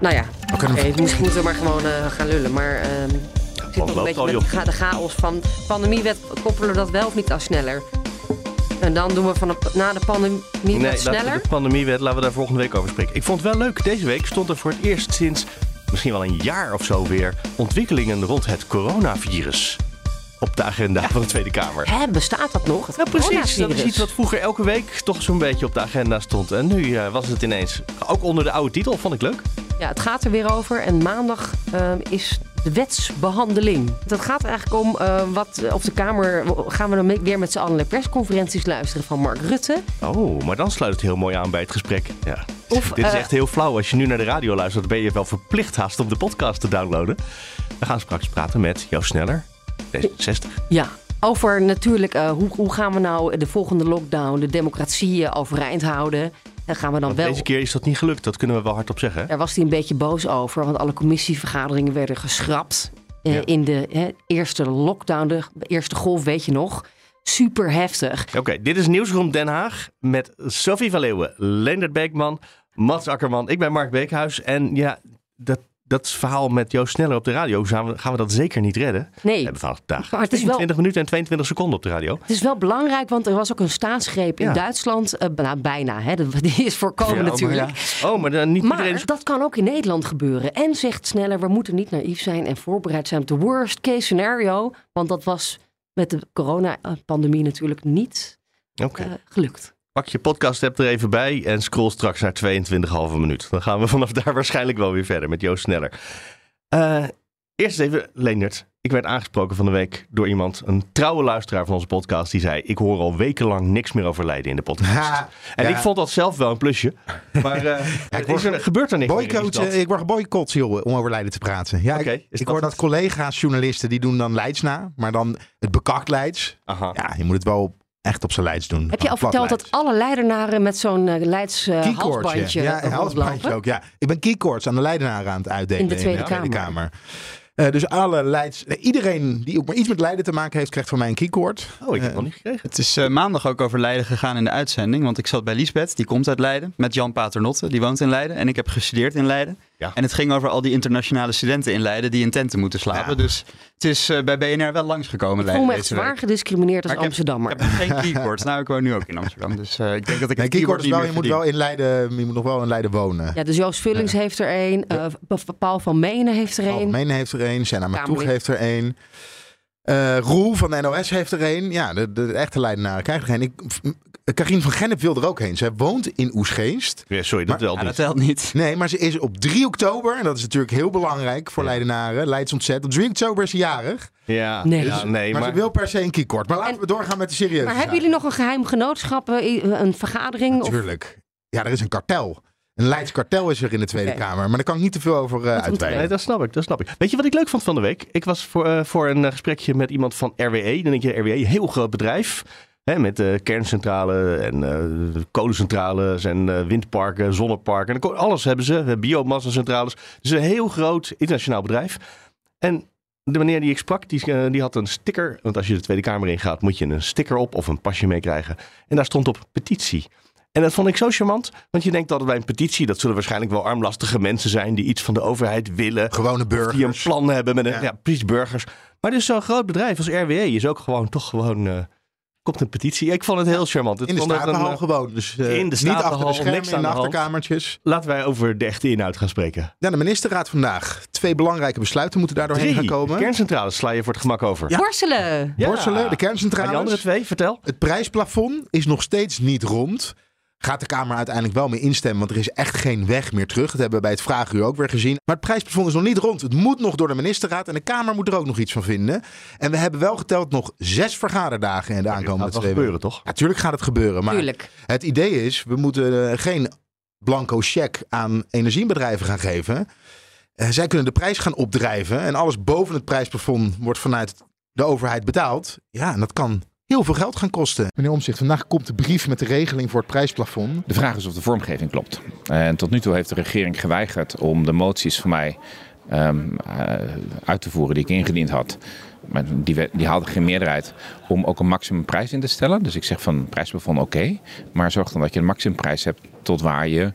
Nou ja, oké, misschien moeten we maar gewoon eh, gaan lullen. Maar ehm ik zit nog een beetje al, met de chaos van pandemiewet. Koppelen we dat wel of niet al sneller? En dan doen we van de, na de pandemie Nee, wat laten we sneller? de pandemiewet, laten we daar volgende week over spreken. Ik vond het wel leuk. Deze week stond er voor het eerst sinds misschien wel een jaar of zo weer ontwikkelingen rond het coronavirus op de agenda van de Tweede Kamer. Hè, bestaat dat nog? Ja, precies. Dat is iets wat vroeger elke week toch zo'n beetje op de agenda stond. En nu eh, was het ineens ook onder de oude titel. Vond ik leuk. Ja, het gaat er weer over. En maandag ehm, is de wetsbehandeling. Dat gaat eigenlijk om eh, wat of de Kamer. Gaan we dan weer met z'n allen naar persconferenties luisteren van Mark Rutte? Oh, maar dan sluit het heel mooi aan bij het gesprek. Ja. Of, Dit is eh, echt heel flauw. Als je nu naar de radio luistert, dan ben je wel verplicht haast om de podcast te downloaden. We gaan straks praten met Joost Sneller, D66. Ja, over natuurlijk eh, hoe, hoe gaan we nou de volgende lockdown, de democratie eh, overeind houden. En gaan we dan Want wel. Deze keer is dat niet gelukt, dat kunnen we wel hardop zeggen. hè? Daar was hij een beetje boos over, want alle commissievergaderingen werden geschrapt. eh, Ja. In de hè, eerste lockdown, de eerste golf, weet je nog. Super heftig. Oké, dit is Nieuwsroom Den Haag met Sophie van Leeuwen, Leendert Beekman, Mats Akkerman. Ik ben Mark Beekhuis. En ja, dat, dat verhaal met Joost Sneller op de radio, gaan we, gaan we dat zeker niet redden. We Nee, hebben vandaag Maar het is wel- 20 minuten en 22 seconden op de radio. het is wel belangrijk, want er was ook een staatsgreep in Ja. Duitsland. eh, nou, bijna, hè, die is voorkomen Ja, maar natuurlijk. Oh, maar dan niet iedereen Maar dat kan ook in Nederland gebeuren. En zegt sneller, we moeten niet naïef zijn en voorbereid zijn op de worst case scenario. Want dat was met de coronapandemie natuurlijk niet eh, gelukt. Pak je podcast app er even bij en scroll straks naar 22,5 minuut. Dan gaan we vanaf daar waarschijnlijk wel weer verder met Joost Sneller. Eh, eerst even, Leendert. Ik werd aangesproken van de week door iemand, een trouwe luisteraar van onze podcast, die zei: Ik hoor al wekenlang niks meer over Leiden in de podcast. Ha, En ja. ik vond dat zelf wel een plusje. Maar word is er, gebeurt er niks? Boycott, ik word geboycott, joh, om over Leiden te praten. Ja, ik, is ik dat hoor dat collega's, journalisten, die doen dan Leids na. Maar dan het bekakt Leids. Aha. Ja, je moet het wel echt op zijn Leids doen. Heb je al verteld Leids. dat alle Leidenaren met zo'n eh, Leids Keycordsje. halsbandje Ja, een halsbandje ook. Ja. Ik ben keycords aan de Leidenaren aan het uitdelen In de Tweede Kamer. Eh, dus alle Leids, iedereen die ook maar iets met Leiden te maken heeft, krijgt van mij een keycord. Oh, ik heb het nog niet gekregen. Het is eh, maandag ook over Leiden gegaan in de uitzending. Want ik zat bij Liesbeth, die komt uit Leiden. Met Jan Paternotte, die woont in Leiden. En ik heb gestudeerd in Leiden. Ja. En het ging over al die internationale studenten in Leiden die in tenten moeten slapen. Ja. Dus het is eh, bij BNR wel langsgekomen. Ik voel me echt zwaar week. gediscrimineerd als Maar ik heb- Amsterdammer. Ik heb geen keycords. Nou, ik woon nu ook in Amsterdam. Dus eh, ik denk dat ik Nee, keyboard is niet wel, meer je moet wel in Leiden, je moet nog wel in Leiden wonen. Ja, dus Joost Vullings heeft er één. eh, Paul van Menen heeft er één. Algemeen heeft er één. Senna Matoeg heeft er één. Eh Roel van de NOS heeft er één. Ja, de, de echte Leidenaren krijgen er één. Ik, Karine van Gennep wil er ook heen. Zij woont in Oesgeest. Ja, sorry, dat Maar- telt Ja, dat niet. telt niet. Nee, maar ze is op 3 oktober, en dat is natuurlijk heel belangrijk voor Ja. Leidenaren, Leids ontzet. Op 3 oktober is ze jarig. Ja, Nee. ja, nee maar, maar, ze wil per se een keycord. Maar laten En- we doorgaan met de serieuze Maar hebben jullie nog een geheim genootschap, eh, een vergadering? Of, Natuurlijk. Ja, er is een kartel. Een Leids kartel is er in de Tweede. Kamer. Maar daar kan ik niet te veel over uh, Wat uitweiden. Nee, dat snap ik, dat snap ik. Weet je wat ik leuk vond van de week? Ik was voor, eh, voor een eh, gesprekje met iemand van RWE. Dan denk je, RWE, heel groot bedrijf. Hè, met eh kerncentrale en eh kolencentrales en eh, windparken, zonneparken. En alles hebben ze, biomassacentrales. Dus een heel groot internationaal bedrijf. En de meneer die ik sprak, die, die had een sticker. Want als je de Tweede Kamer ingaat, moet je een sticker op of een pasje meekrijgen. En daar stond op petitie. En dat vond ik zo charmant. Want je denkt altijd bij een petitie, dat zullen waarschijnlijk wel armlastige mensen zijn die iets van de overheid willen. Gewone Die een burgers. plan hebben met een Ja. ja. precies burgers. Maar dus zo'n groot bedrijf als RWE is ook gewoon toch gewoon. eh, komt een petitie. Ik vond het heel charmant. Het In de Statenhal eh, gewoon. Dus uh, in de niet achter de schermen, niks in de de achterkamertjes. Laten wij over de echte inhoud gaan spreken. Ja, de ministerraad vandaag. Twee belangrijke besluiten moeten daardoor heen gaan komen. kerncentrales sla je voor het gemak over. Ja. Borselen, de kerncentrales. die andere twee, vertel. Het prijsplafond is nog steeds niet rond. Gaat de Kamer uiteindelijk wel mee instemmen, want er is echt geen weg meer terug. Dat hebben we bij het Vragenuur ook weer gezien. Maar het prijsplafond is nog niet rond. Het moet nog door de ministerraad en de Kamer moet er ook nog iets van vinden. En we hebben wel geteld nog zes vergaderdagen in de aankomende twee gebeuren, weken. toch? Natuurlijk gaat het gebeuren, maar Tuurlijk. het idee is, we moeten eh, geen blanco cheque aan energiebedrijven gaan geven. Eh, zij kunnen de prijs gaan opdrijven en alles boven het prijsplafond wordt vanuit de overheid betaalt. Ja, en dat kan heel veel geld gaan kosten. Meneer Omzicht, vandaag komt de brief met de regeling voor het prijsplafond. De vraag is of de vormgeving klopt. En tot nu toe heeft de regering geweigerd om de moties van mij um, uh, uit te voeren die ik ingediend had. Maar die, die haalde geen meerderheid om ook een maximumprijs in te stellen. Dus ik zeg van prijsplafond oké. maar zorg dan dat je een maximumprijs hebt tot waar je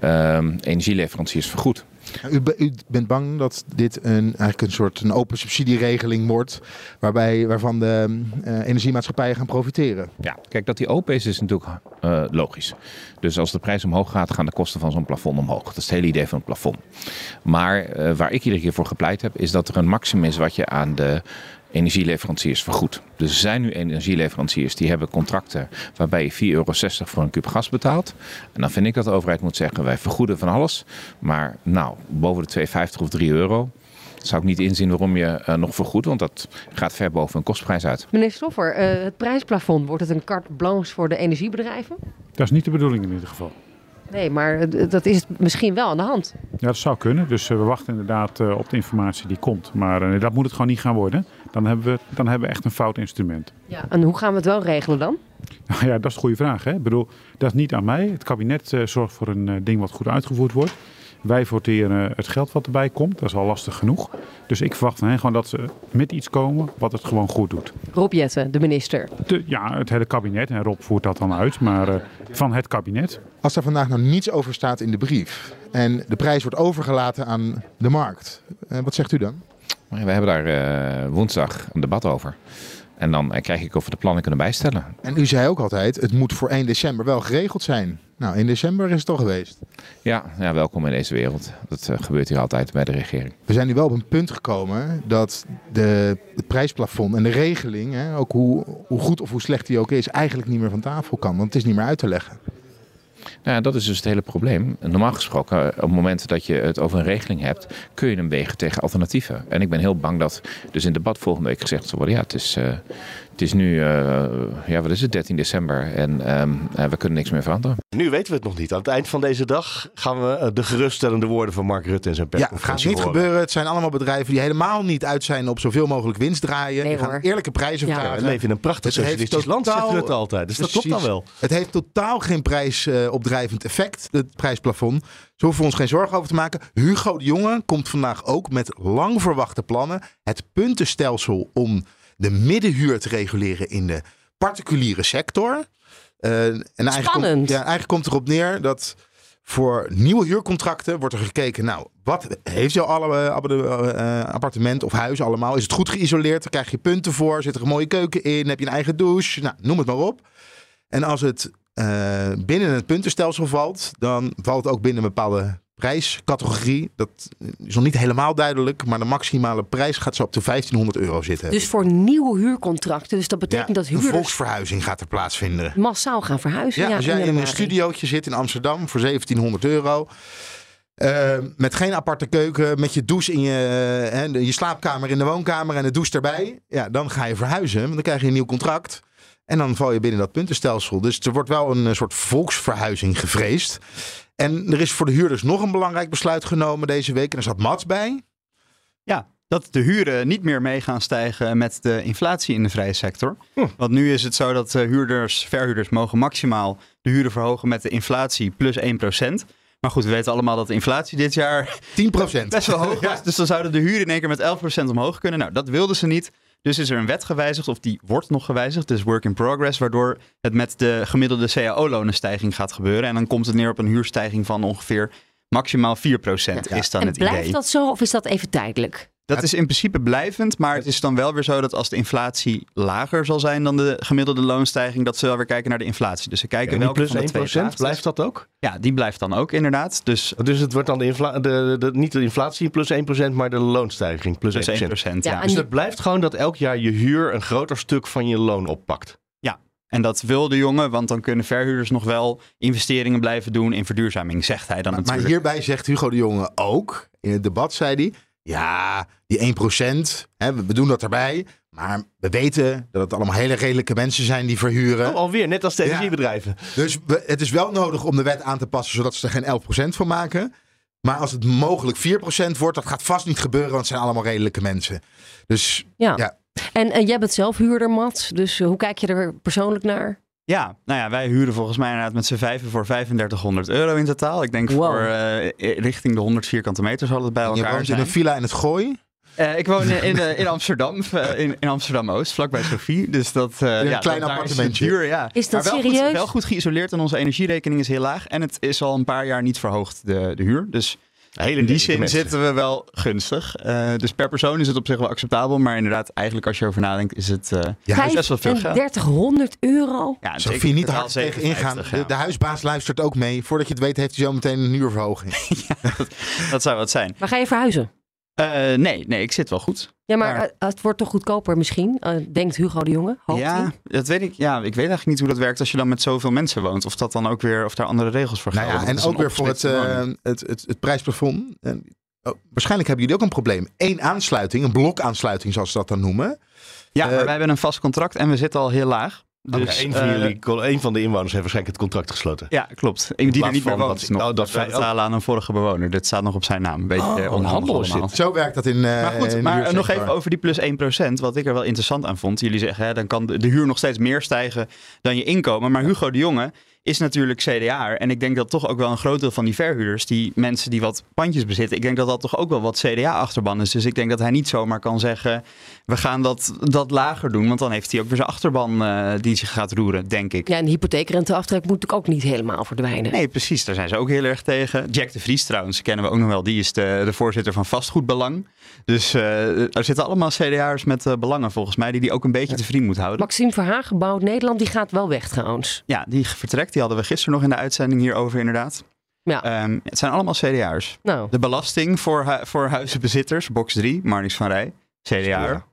um, energieleveranciers vergoedt. U, bent bang dat dit een, eigenlijk een soort een open subsidieregeling wordt, waarbij, waarvan de uh, energiemaatschappijen gaan profiteren? Ja, kijk, dat die open is, is natuurlijk uh, logisch. Dus als de prijs omhoog gaat, gaan de kosten van zo'n plafond omhoog. Dat is het hele idee van het plafond. Maar uh, waar ik iedere keer voor gepleit heb, is dat er een maximum is wat je aan de energieleveranciers vergoed. Dus er zijn nu energieleveranciers die hebben contracten waarbij je 4,60 euro voor een kuub gas betaalt. En dan vind ik dat de overheid moet zeggen, wij vergoeden van alles. Maar nou, boven de 2,50 of 3 euro zou ik niet inzien waarom je uh, nog vergoedt, want dat gaat ver boven een kostprijs uit. Meneer Stoffer, uh, het prijsplafond, wordt het een carte blanche voor de energiebedrijven? Dat is niet de bedoeling in ieder geval. Nee, maar dat is misschien wel aan de hand. Ja, dat zou kunnen. Dus uh, we wachten inderdaad op de informatie die komt. Maar dat moet het gewoon niet gaan worden dan hebben we, dan hebben we echt een fout instrument. Ja, en hoe gaan we het wel regelen dan? Nou ja, dat is een goede vraag. Hè? Ik bedoel, dat is niet aan mij. Het kabinet uh, zorgt voor een uh, ding wat goed uitgevoerd wordt. Wij voteren het geld wat erbij komt. Dat is al lastig genoeg. Dus ik verwacht van hen gewoon dat ze met iets komen wat het gewoon goed doet. Rob Jetten, de minister. De, ja, het hele kabinet. En Rob voert dat dan uit. Maar uh, van het kabinet. Als daar vandaag nou niets over staat in de brief. En de prijs wordt overgelaten aan de markt. wat zegt u dan? We hebben daar uh, woensdag een debat over. En dan uh, krijg ik of we de plannen kunnen bijstellen. En u zei ook altijd, het moet voor 1 december wel geregeld zijn. Nou, in december is het toch geweest. Ja, ja welkom in deze wereld. Dat uh, gebeurt hier altijd bij de regering. We zijn nu wel op een punt gekomen dat de, het prijsplafond en de regeling, hè, ook hoe, hoe goed of hoe slecht die ook is, eigenlijk niet meer van tafel kan. Want het is niet meer uit te leggen. Nou, dat is dus het hele probleem. Normaal gesproken, op het moment dat je het over een regeling hebt, kun je hem wegen tegen alternatieven. En ik ben heel bang dat dus in debat volgende week gezegd zal worden: ja, het is, uh, het is nu, uh, ja, wat is het, 13 december en um, uh, we kunnen niks meer veranderen. Nu weten we het nog niet. Aan het eind van deze dag gaan we de geruststellende woorden van Mark Rutte en zijn persconferentie Ja, het gaat niet horen. gebeuren. Het zijn allemaal bedrijven die helemaal niet uit zijn op zoveel mogelijk winst draaien. Nee, die gaan hoor. eerlijke prijzen Ja. vragen. Ja, we leven in een prachtig Het heeft socialistisch land, totaal- zegt Rutte altijd. Dus dat klopt dan wel. Het heeft totaal geen prijsopdrijvend effect, het prijsplafond. Zo hoeven we ons geen zorgen over te maken. Hugo de Jonge komt vandaag ook met lang verwachte plannen. Het puntenstelsel om de middenhuur te reguleren in de particuliere sector. Eh, en eigenlijk Spannend. Komt, ja, eigenlijk komt erop neer dat voor nieuwe huurcontracten wordt er gekeken. Nou, wat heeft jouw alle, eh, eh, appartement of huis allemaal? Is het goed geïsoleerd? Dan krijg je punten voor. Zit er een mooie keuken in? Heb je een eigen douche? Nou, noem het maar op. En als het binnen het puntenstelsel valt, dan valt het ook binnen een bepaalde prijscategorie. Dat is nog niet helemaal duidelijk, maar de maximale prijs gaat zo op de 1500 euro zitten. Dus voor nieuwe huurcontracten. Dus dat betekent dat een huurders volksverhuizing gaat er plaatsvinden. massaal gaan verhuizen. Ja, Ja, als jij in een studiootje zit in Amsterdam voor 1700 euro. eh, met geen aparte keuken, met je douche in je, eh, je slaapkamer in de woonkamer en de douche erbij. Ja, dan ga je verhuizen, want dan krijg je een nieuw contract. En dan val je binnen dat puntenstelsel. Dus er wordt wel een eh, soort volksverhuizing gevreesd. En er is voor de huurders nog een belangrijk besluit genomen deze week. En daar zat Mats bij. Ja, dat de huren niet meer mee gaan stijgen met de inflatie in de vrije sector. Hm. Want nu is het zo dat eh, huurders, verhuurders mogen maximaal de huren verhogen met de inflatie plus 1%. Maar goed, we weten allemaal dat de inflatie dit jaar 10%. best wel hoog was. Dus dan zouden de huren in één keer met 11% omhoog kunnen. Nou, dat wilden ze niet. Dus is er een wet gewijzigd, of die wordt nog gewijzigd, dus work in progress, waardoor het met de gemiddelde CAO-lonenstijging gaat gebeuren. En dan komt het neer op een huurstijging van ongeveer maximaal 4% is dan en het blijft idee. dat zo of is dat even tijdelijk? Dat is in principe blijvend, maar het is dan wel weer zo dat als de inflatie lager zal zijn dan de gemiddelde loonstijging, dat ze wel weer kijken naar de inflatie. Dus ze kijken En die welke plus van de 1% twee plaatst is. blijft dat ook? Ja, die blijft dan ook inderdaad. Dus Dus het wordt dan de infla de, de, niet de inflatie plus 1%, maar de loonstijging plus 1%. plus 1%. Ja, ja. en Dus het blijft gewoon dat elk jaar je huur een groter stuk van je loon oppakt. En dat wil de jongen, want dan kunnen verhuurders nog wel investeringen blijven doen in verduurzaming, zegt hij dan Maar, maar natuurlijk. hierbij zegt Hugo de Jonge ook, in het debat zei hij... Ja, die 1%, hè, we we doen dat erbij. Maar we weten dat het allemaal hele redelijke mensen zijn die verhuren. Oh, alweer, net als de Ja. energiebedrijven. Dus we- het is wel nodig om de wet aan te passen, zodat ze er geen 11% van maken. Maar als het mogelijk 4% wordt, dat gaat vast niet gebeuren, want het zijn allemaal redelijke mensen. Dus Ja. ja, En, en jij bent zelf huurder, Mats. Dus eh, hoe kijk je er persoonlijk naar? Ja, nou ja, wij huren volgens mij inderdaad met z'n vijven voor 3500 euro in totaal. Ik denk Wow. voor eh, richting de 100 vierkante meter zal het bij Je elkaar woont in zijn. een villa in het Gooi. Eh, ik woon in, in, eh, in Amsterdam, in, in Amsterdam-Oost, vlakbij Sofie. Dus dat, eh, een ja, klein dat- appartementje. Is, duur, ja. Is dat maar wel serieus? Goed, wel goed geïsoleerd en onze energierekening is heel laag. En het is al een paar jaar niet verhoogd, de, de huur. Dus Hele in die zin mensen. zitten we wel gunstig. Eh, dus per persoon is het op zich wel acceptabel. Maar inderdaad, eigenlijk als je erover nadenkt, is het... eh, Ja, is best wel veel geld. 3500 euro? ja, Sofie, niet te totaal hard tegen ingaan. 57, De, ja. de huisbaas luistert ook mee. Voordat je het weet heeft hij zo meteen een huurverhoging. Dat zou wat zijn. Waar ga je verhuizen? Eh, nee, nee, ik zit wel goed. Ja, maar Maar- eh, het wordt toch goedkoper misschien? Eh, denkt Hugo de Jonge. Hoopt ja, hij? dat weet ik. Ja, ik weet eigenlijk niet hoe dat werkt als je dan met zoveel mensen woont. Of dat dan ook weer, of daar andere regels voor Nou gelden. ja, en ook weer voor het, eh, het, het, het prijsplafond. En, oh, waarschijnlijk hebben jullie ook een probleem. Eén aansluiting, een blokaansluiting zoals ze dat dan noemen. ja, maar wij hebben een vast contract en we zitten al heel laag. Dus een, van eh, jullie, een van de inwoners heeft waarschijnlijk het contract gesloten. Ja, klopt. Die er niet meer van woont. dat- nog. oh, dat dat aan een vorige bewoner. Dit staat nog op zijn naam. Een beetje Oh, eh, een onhandig handel is allemaal. Zo werkt dat in. eh, Maar goed, in de maar nog huursector. even over die plus 1%. Wat ik er wel interessant aan vond. Jullie zeggen, hè, dan kan de, de huur nog steeds meer stijgen dan je inkomen. Maar Hugo de Jonge is natuurlijk CDA. En ik denk dat toch ook wel een groot deel van die verhuurders, die mensen die wat pandjes bezitten, ik denk dat dat toch ook wel wat CDA-achterban is. Dus ik denk dat hij niet zomaar kan zeggen, we gaan dat, dat lager doen. Want dan heeft hij ook weer zijn achterban eh, die zich gaat roeren, denk ik. Ja, en de hypotheekrenteaftrek moet natuurlijk ook niet helemaal verdwijnen. Nee, precies. Daar zijn ze ook heel erg tegen. Jack de Vries trouwens, kennen we ook nog wel. Die is de, de voorzitter van Vastgoedbelang. Dus eh, er zitten allemaal CDA'ers met eh, belangen volgens mij, die die ook een beetje te vriend moet houden. Maxime Verhagen bouwt Nederland, die gaat wel weg trouwens. Ja, die vertrekt. Die hadden we gisteren nog in de uitzending hierover inderdaad. Ja. Ehm, het zijn allemaal CDA'ers. Nou, De belasting voor, hu- voor huizenbezitters, box 3, Marnix van Rij, CDA.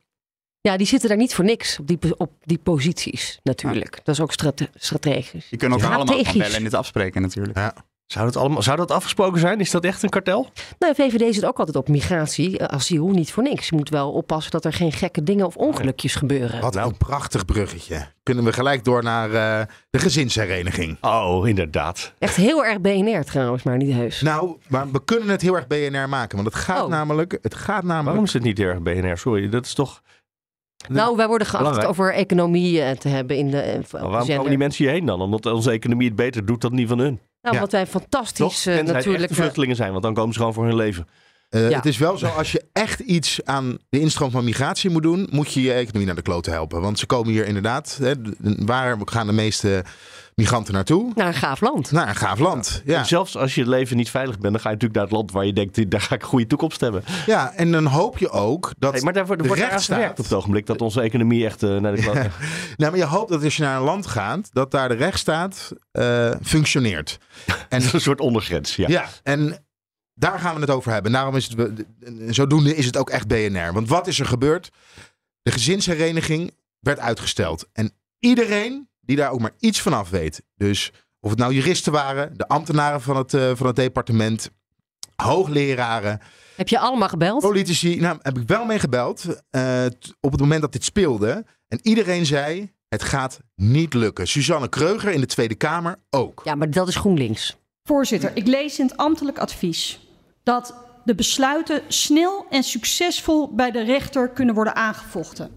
Ja, die zitten daar niet voor niks op die, op die posities natuurlijk. Dat is ook strate- strategisch. Je kunt ook allemaal bellen en dit afspreken natuurlijk. Zou dat, allemaal, zou dat afgesproken zijn? Is dat echt een kartel? Nou, VVD zit ook altijd op migratie, eh, asiel, niet voor niks. Je moet wel oppassen dat er geen gekke dingen of ongelukjes gebeuren. Wat Nou. een prachtig bruggetje. Kunnen we gelijk door naar eh, de gezinshereniging. Oh, inderdaad. Echt heel erg BNR trouwens, maar niet heus. Nou, maar we kunnen het heel erg BNR maken. Want het gaat Oh. namelijk. Het gaat namelijk. Waarom is het niet erg BNR? Sorry, dat is toch... Nou, wij worden geacht Belangrijk. over economie eh, te hebben in de eh, Maar waarom komen die mensen hierheen dan? Omdat onze economie het beter doet dan die van hun. Nou, Ja. wat wij fantastisch eh, natuurlijk... echte vluchtelingen zijn, want dan komen ze gewoon voor hun leven. Eh, Ja. Het is wel zo, als je echt iets aan de instroom van migratie moet doen, moet je je economie naar de klote helpen. Want ze komen hier inderdaad. Hè, waar gaan de meeste migranten naartoe? naar een gaaf land. Naar een gaaf land. Ja. En zelfs als je het leven niet veilig bent, dan ga je natuurlijk naar het land waar je denkt, daar ga ik een goede toekomst hebben. ja, en dan hoop je ook dat. Hey, maar wordt, gewerkt op het ogenblik, dat onze economie echt eh, naar de klote... Nou, maar je hoopt dat als je naar een land gaat, dat daar de rechtsstaat eh, functioneert. En een soort ondergrens, ja. Ja, en daar gaan we het over hebben. Daarom is het, zodoende is het ook echt BNR. Want wat is er gebeurd? De gezinshereniging werd uitgesteld. En iedereen die daar ook maar iets van af weet. Dus of het nou juristen waren, de ambtenaren van het, eh, van het departement, hoogleraren, Heb je allemaal gebeld? politici. Nou, heb ik wel mee gebeld eh, t- op het moment dat dit speelde. En iedereen zei, het gaat niet lukken. Suzanne Kreuger in de Tweede Kamer ook. Ja, maar dat is GroenLinks. Voorzitter, ik lees in het ambtelijk advies dat de besluiten snel en succesvol bij de rechter kunnen worden aangevochten.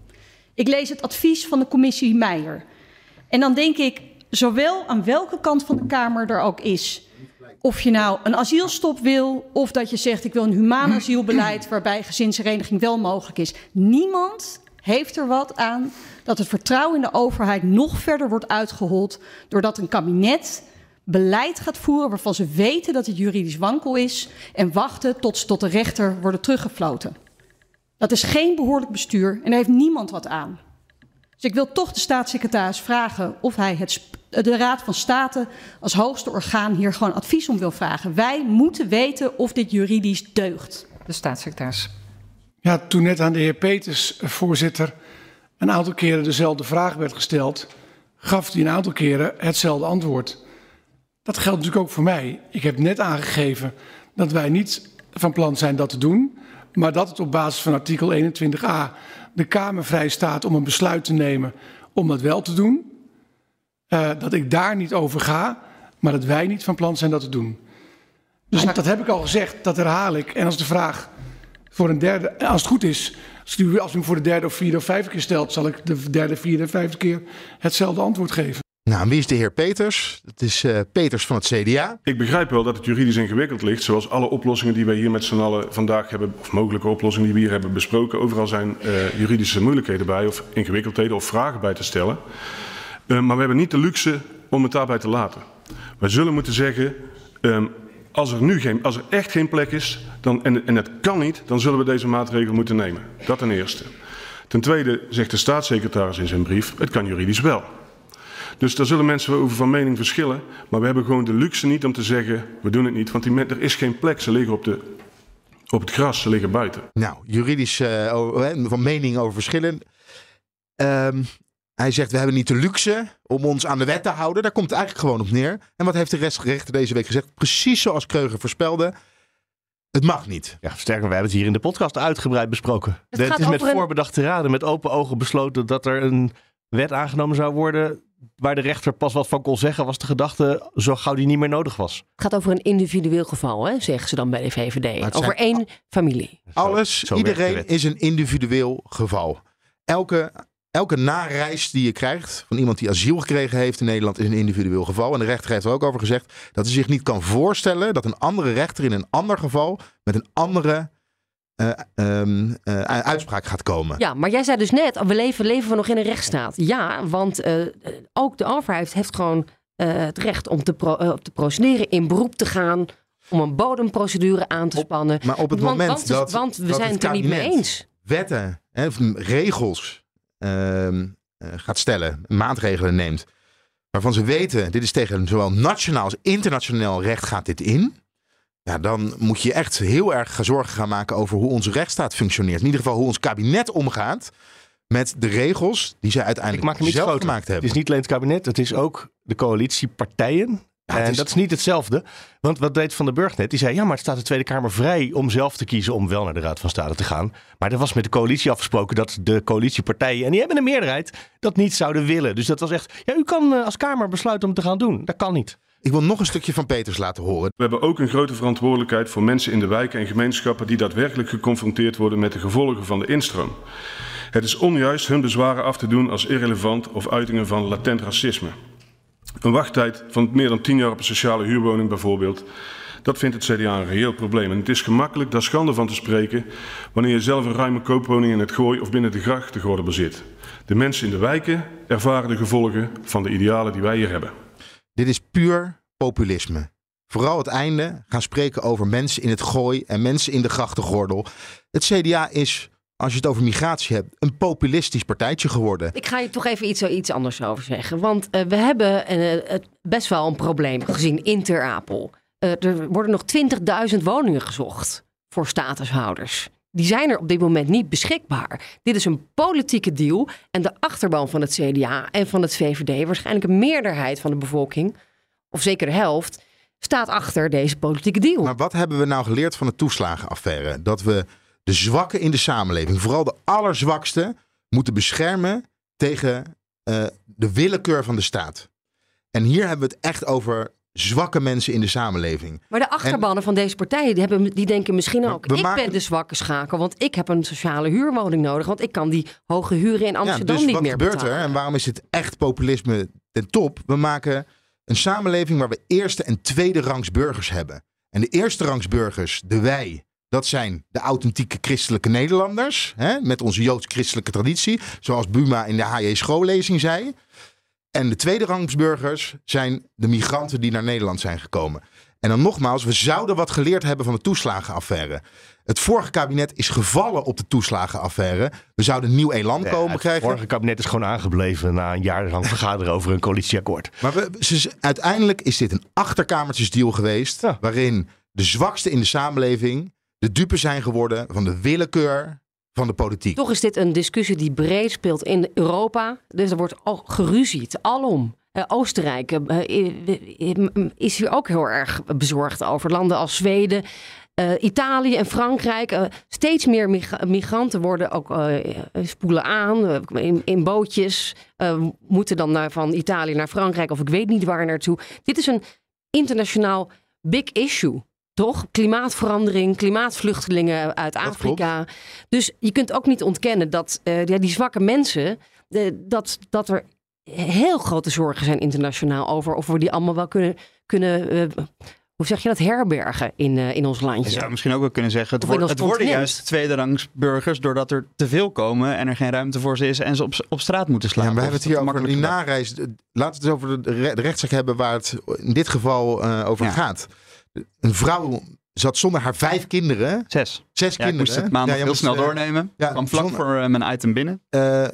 Ik lees het advies van de commissie Meijer. En dan denk ik, zowel aan welke kant van de Kamer er ook is, of je nou een asielstop wil, of dat je zegt ik wil een humaan asielbeleid waarbij gezinshereniging wel mogelijk is. Niemand heeft er wat aan dat het vertrouwen in de overheid nog verder wordt uitgehold doordat een kabinet beleid gaat voeren waarvan ze weten dat het juridisch wankel is en wachten tot ze tot de rechter worden teruggefloten. Dat is geen behoorlijk bestuur en daar heeft niemand wat aan. Dus ik wil toch de staatssecretaris vragen of hij het, de Raad van State als hoogste orgaan hier gewoon advies om wil vragen. Wij moeten weten of dit juridisch deugt. De staatssecretaris. Ja, toen net aan de heer Peters, eh, voorzitter, een aantal keren dezelfde vraag werd gesteld, gaf hij een aantal keren hetzelfde antwoord. Dat geldt natuurlijk ook voor mij. Ik heb net aangegeven dat wij niet van plan zijn dat te doen, maar dat het op basis van artikel 21a de Kamer vrij staat om een besluit te nemen om dat wel te doen. Eh, dat ik daar niet over ga, maar dat wij niet van plan zijn dat te doen. Dus dat heb ik al gezegd, dat herhaal ik. En als de vraag voor een derde, als het goed is, als u, als u hem voor de derde of vierde of vijfde keer stelt, zal ik de derde, vierde en vijfde keer hetzelfde antwoord geven. Nou, wie is de heer Peters? Het is uh, Peters van het CDA. Ik begrijp wel dat het juridisch ingewikkeld ligt, zoals alle oplossingen die wij hier met z'n allen vandaag hebben, of mogelijke oplossingen die we hier hebben besproken. Overal zijn uh, juridische moeilijkheden bij, of ingewikkeldheden of vragen bij te stellen. Uh, maar we hebben niet de luxe om het daarbij te laten. Wij zullen moeten zeggen, um, als er nu geen, als er echt geen plek is, dan, en, en het kan niet, dan zullen we deze maatregel moeten nemen. Dat ten eerste. Ten tweede zegt de staatssecretaris in zijn brief, het kan juridisch wel. Dus daar zullen mensen over van mening verschillen. Maar we hebben gewoon de luxe niet om te zeggen, we doen het niet. Want die, er is geen plek, ze liggen op, de, op het gras, ze liggen buiten. Nou, juridisch uh, van mening over verschillen. Um, hij zegt, we hebben niet de luxe om ons aan de wet te houden. Daar komt het eigenlijk gewoon op neer. En wat heeft de rechtsgerechter deze week gezegd? Precies zoals Kreuger voorspelde. Het mag niet. Ja, sterker, we hebben het hier in de podcast uitgebreid besproken. Het, het is met een... voorbedachte raden, met open ogen besloten dat er een wet aangenomen zou worden. Waar de rechter pas wat van kon zeggen, was de gedachte zo gauw die niet meer nodig was. Het gaat over een individueel geval, hè, zeggen ze dan bij de VVD. Over één familie. Alles, zo iedereen is een individueel geval. Elke elke nareis die je krijgt van iemand die asiel gekregen heeft in Nederland is een individueel geval. En de rechter heeft er ook over gezegd dat hij zich niet kan voorstellen dat een andere rechter in een ander geval met een andere uh, um, uh, uitspraak gaat komen. Ja, maar jij zei dus net, we leven, leven we nog in een rechtsstaat. Ja, want uh, ook de overheid heeft gewoon het recht om te, pro te procederen, in beroep te gaan, om een bodemprocedure aan te spannen. Op, maar op het moment want, dat, want we dat zijn het er niet mee eens. Wetten, hè, regels uh, gaat stellen, maatregelen neemt, waarvan ze weten, dit is tegen zowel nationaal als internationaal recht gaat dit in. Ja, dan moet je echt heel erg zorgen gaan maken over hoe onze rechtsstaat functioneert. In ieder geval hoe ons kabinet omgaat met de regels die zij uiteindelijk zelf gemaakt hebben. Het is niet alleen het kabinet, het is ook de coalitiepartijen ja, en is... dat is niet hetzelfde. Want wat deed Van den Burg net? Die zei, ja, maar het staat de Tweede Kamer vrij om zelf te kiezen om wel naar de Raad van State te gaan. Maar er was met de coalitie afgesproken dat de coalitiepartijen, en die hebben een meerderheid, dat niet zouden willen. Dus dat was echt, ja, u kan eh, als Kamer besluiten om te gaan doen. Dat kan niet. Ik wil nog een stukje van Peters laten horen. We hebben ook een grote verantwoordelijkheid voor mensen in de wijken en gemeenschappen die daadwerkelijk geconfronteerd worden met de gevolgen van de instroom. Het is onjuist hun bezwaren af te doen als irrelevant of uitingen van latent racisme. Een wachttijd van meer dan 10 jaar op een sociale huurwoning bijvoorbeeld. Dat vindt het CDA een reëel probleem. En het is gemakkelijk daar schande van te spreken wanneer je zelf een ruime koopwoning in het gooi of binnen de grachtengordel bezit. De mensen in de wijken ervaren de gevolgen van de idealen die wij hier hebben. Dit is puur populisme. Vooral het einde gaan spreken over mensen in het gooi en mensen in de grachtengordel. Het CDA is als je het over migratie hebt, een populistisch partijtje geworden. Ik ga je toch even iets, iets anders over zeggen. Want uh, we hebben uh, best wel een probleem gezien in Ter Apel. Uh, er worden nog 20.000 woningen gezocht voor statushouders. Die zijn er op dit moment niet beschikbaar. Dit is een politieke deal. En de achterban van het CDA en van het VVD, waarschijnlijk een meerderheid van de bevolking, of zeker de helft, staat achter deze politieke deal. Maar wat hebben we nou geleerd van de toeslagenaffaire? Dat we de zwakken in de samenleving, vooral de allerzwakste, moeten beschermen tegen uh, de willekeur van de staat. En hier hebben we het echt over zwakke mensen in de samenleving. Maar de achterbannen en, van deze partijen, die, hebben, die denken misschien ook... ik maken... ben de zwakke schakel, want ik heb een sociale huurwoning nodig... want ik kan die hoge huren in Amsterdam ja, dus niet meer betalen. wat gebeurt er en waarom is het echt populisme ten top? We maken een samenleving waar we eerste en tweede rangs burgers hebben. En de eerste rangs burgers, de wij, dat zijn de authentieke christelijke Nederlanders. Hè, met onze joods-christelijke traditie. Zoals Buma in de HJ schoollezing zei. En de tweede rangsburgers zijn de migranten die naar Nederland zijn gekomen. En dan nogmaals, we zouden wat geleerd hebben van de toeslagenaffaire. Het vorige kabinet is gevallen op de toeslagenaffaire. We zouden nieuw elan komen het krijgen. Het vorige kabinet is gewoon aangebleven na een jaar lang vergaderen over een coalitieakkoord. Maar we, ze, uiteindelijk is dit een achterkamertjesdeal geweest. Ja. Waarin de zwakste in de samenleving de dupe zijn geworden van de willekeur van de politiek. Toch is dit een discussie die breed speelt in Europa. Dus er wordt al geruzied, alom. Uh, Oostenrijk uh, is hier ook heel erg bezorgd over. Landen als Zweden, Italië en Frankrijk. steeds meer migranten worden ook spoelen aan in, in bootjes. moeten dan naar, van Italië naar Frankrijk of ik weet niet waar naartoe. Dit is een internationaal big issue. Toch? Klimaatverandering, klimaatvluchtelingen uit Afrika. Dus je kunt ook niet ontkennen dat eh, ja, die zwakke mensen, dat, dat er heel grote zorgen zijn internationaal over of we die allemaal wel kunnen, kunnen eh, hoe zeg je dat, herbergen in, eh, in ons Je landje. zou misschien ook wel kunnen zeggen, het, wordt- het worden juist tweederangs burgers doordat er te veel komen en er geen ruimte voor ze is en ze op, op straat moeten Ja, slapen. we hebben het hier over die makkelijk nareis. Laten we het over de, re- de rechtszaak hebben waar het in dit geval eh, over Ja. gaat. Een vrouw zat zonder haar vijf kinderen. Zes. Zes Ja, ik kinderen. moest het maandag Ja, heel moest, snel eh, doornemen. ja, kwam vlak zonder- voor eh, mijn item binnen. eh,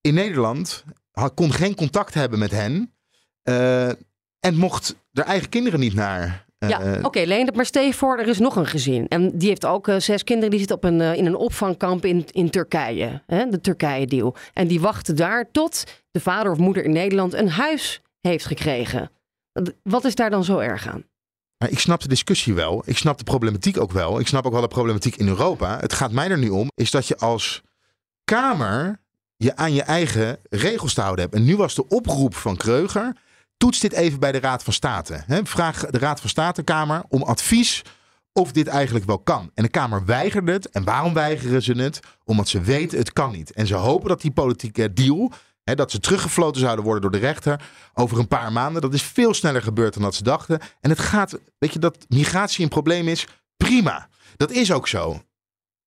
in Nederland had, kon geen contact hebben met hen. eh, en mocht haar eigen kinderen niet naar. Ja, oké, Leen, maar stel je voor, er is nog een gezin. En die heeft ook zes kinderen, die zitten op een, in een opvangkamp in, in Turkije. Hè, de Turkije-deal. En die wachten daar tot de vader of moeder in Nederland een huis heeft gekregen. Wat is daar dan zo erg aan? Maar ik snap de discussie wel. Ik snap de problematiek ook wel. Ik snap ook wel de problematiek in Europa. Het gaat mij er nu om, is dat je als Kamer je aan je eigen regels te houden hebt. En nu was de oproep van Kreuger. Toets dit even bij de Raad van State. Vraag de Raad van State Kamer om advies of dit eigenlijk wel kan. En de Kamer weigerde het. En waarom weigeren ze het? Omdat ze weten het kan niet. En ze hopen dat die politieke deal, hè, dat ze teruggefloten zouden worden door de rechter over een paar maanden. Dat is veel sneller gebeurd dan dat ze dachten. En het gaat, weet je, dat migratie een probleem is, prima. Dat is ook zo.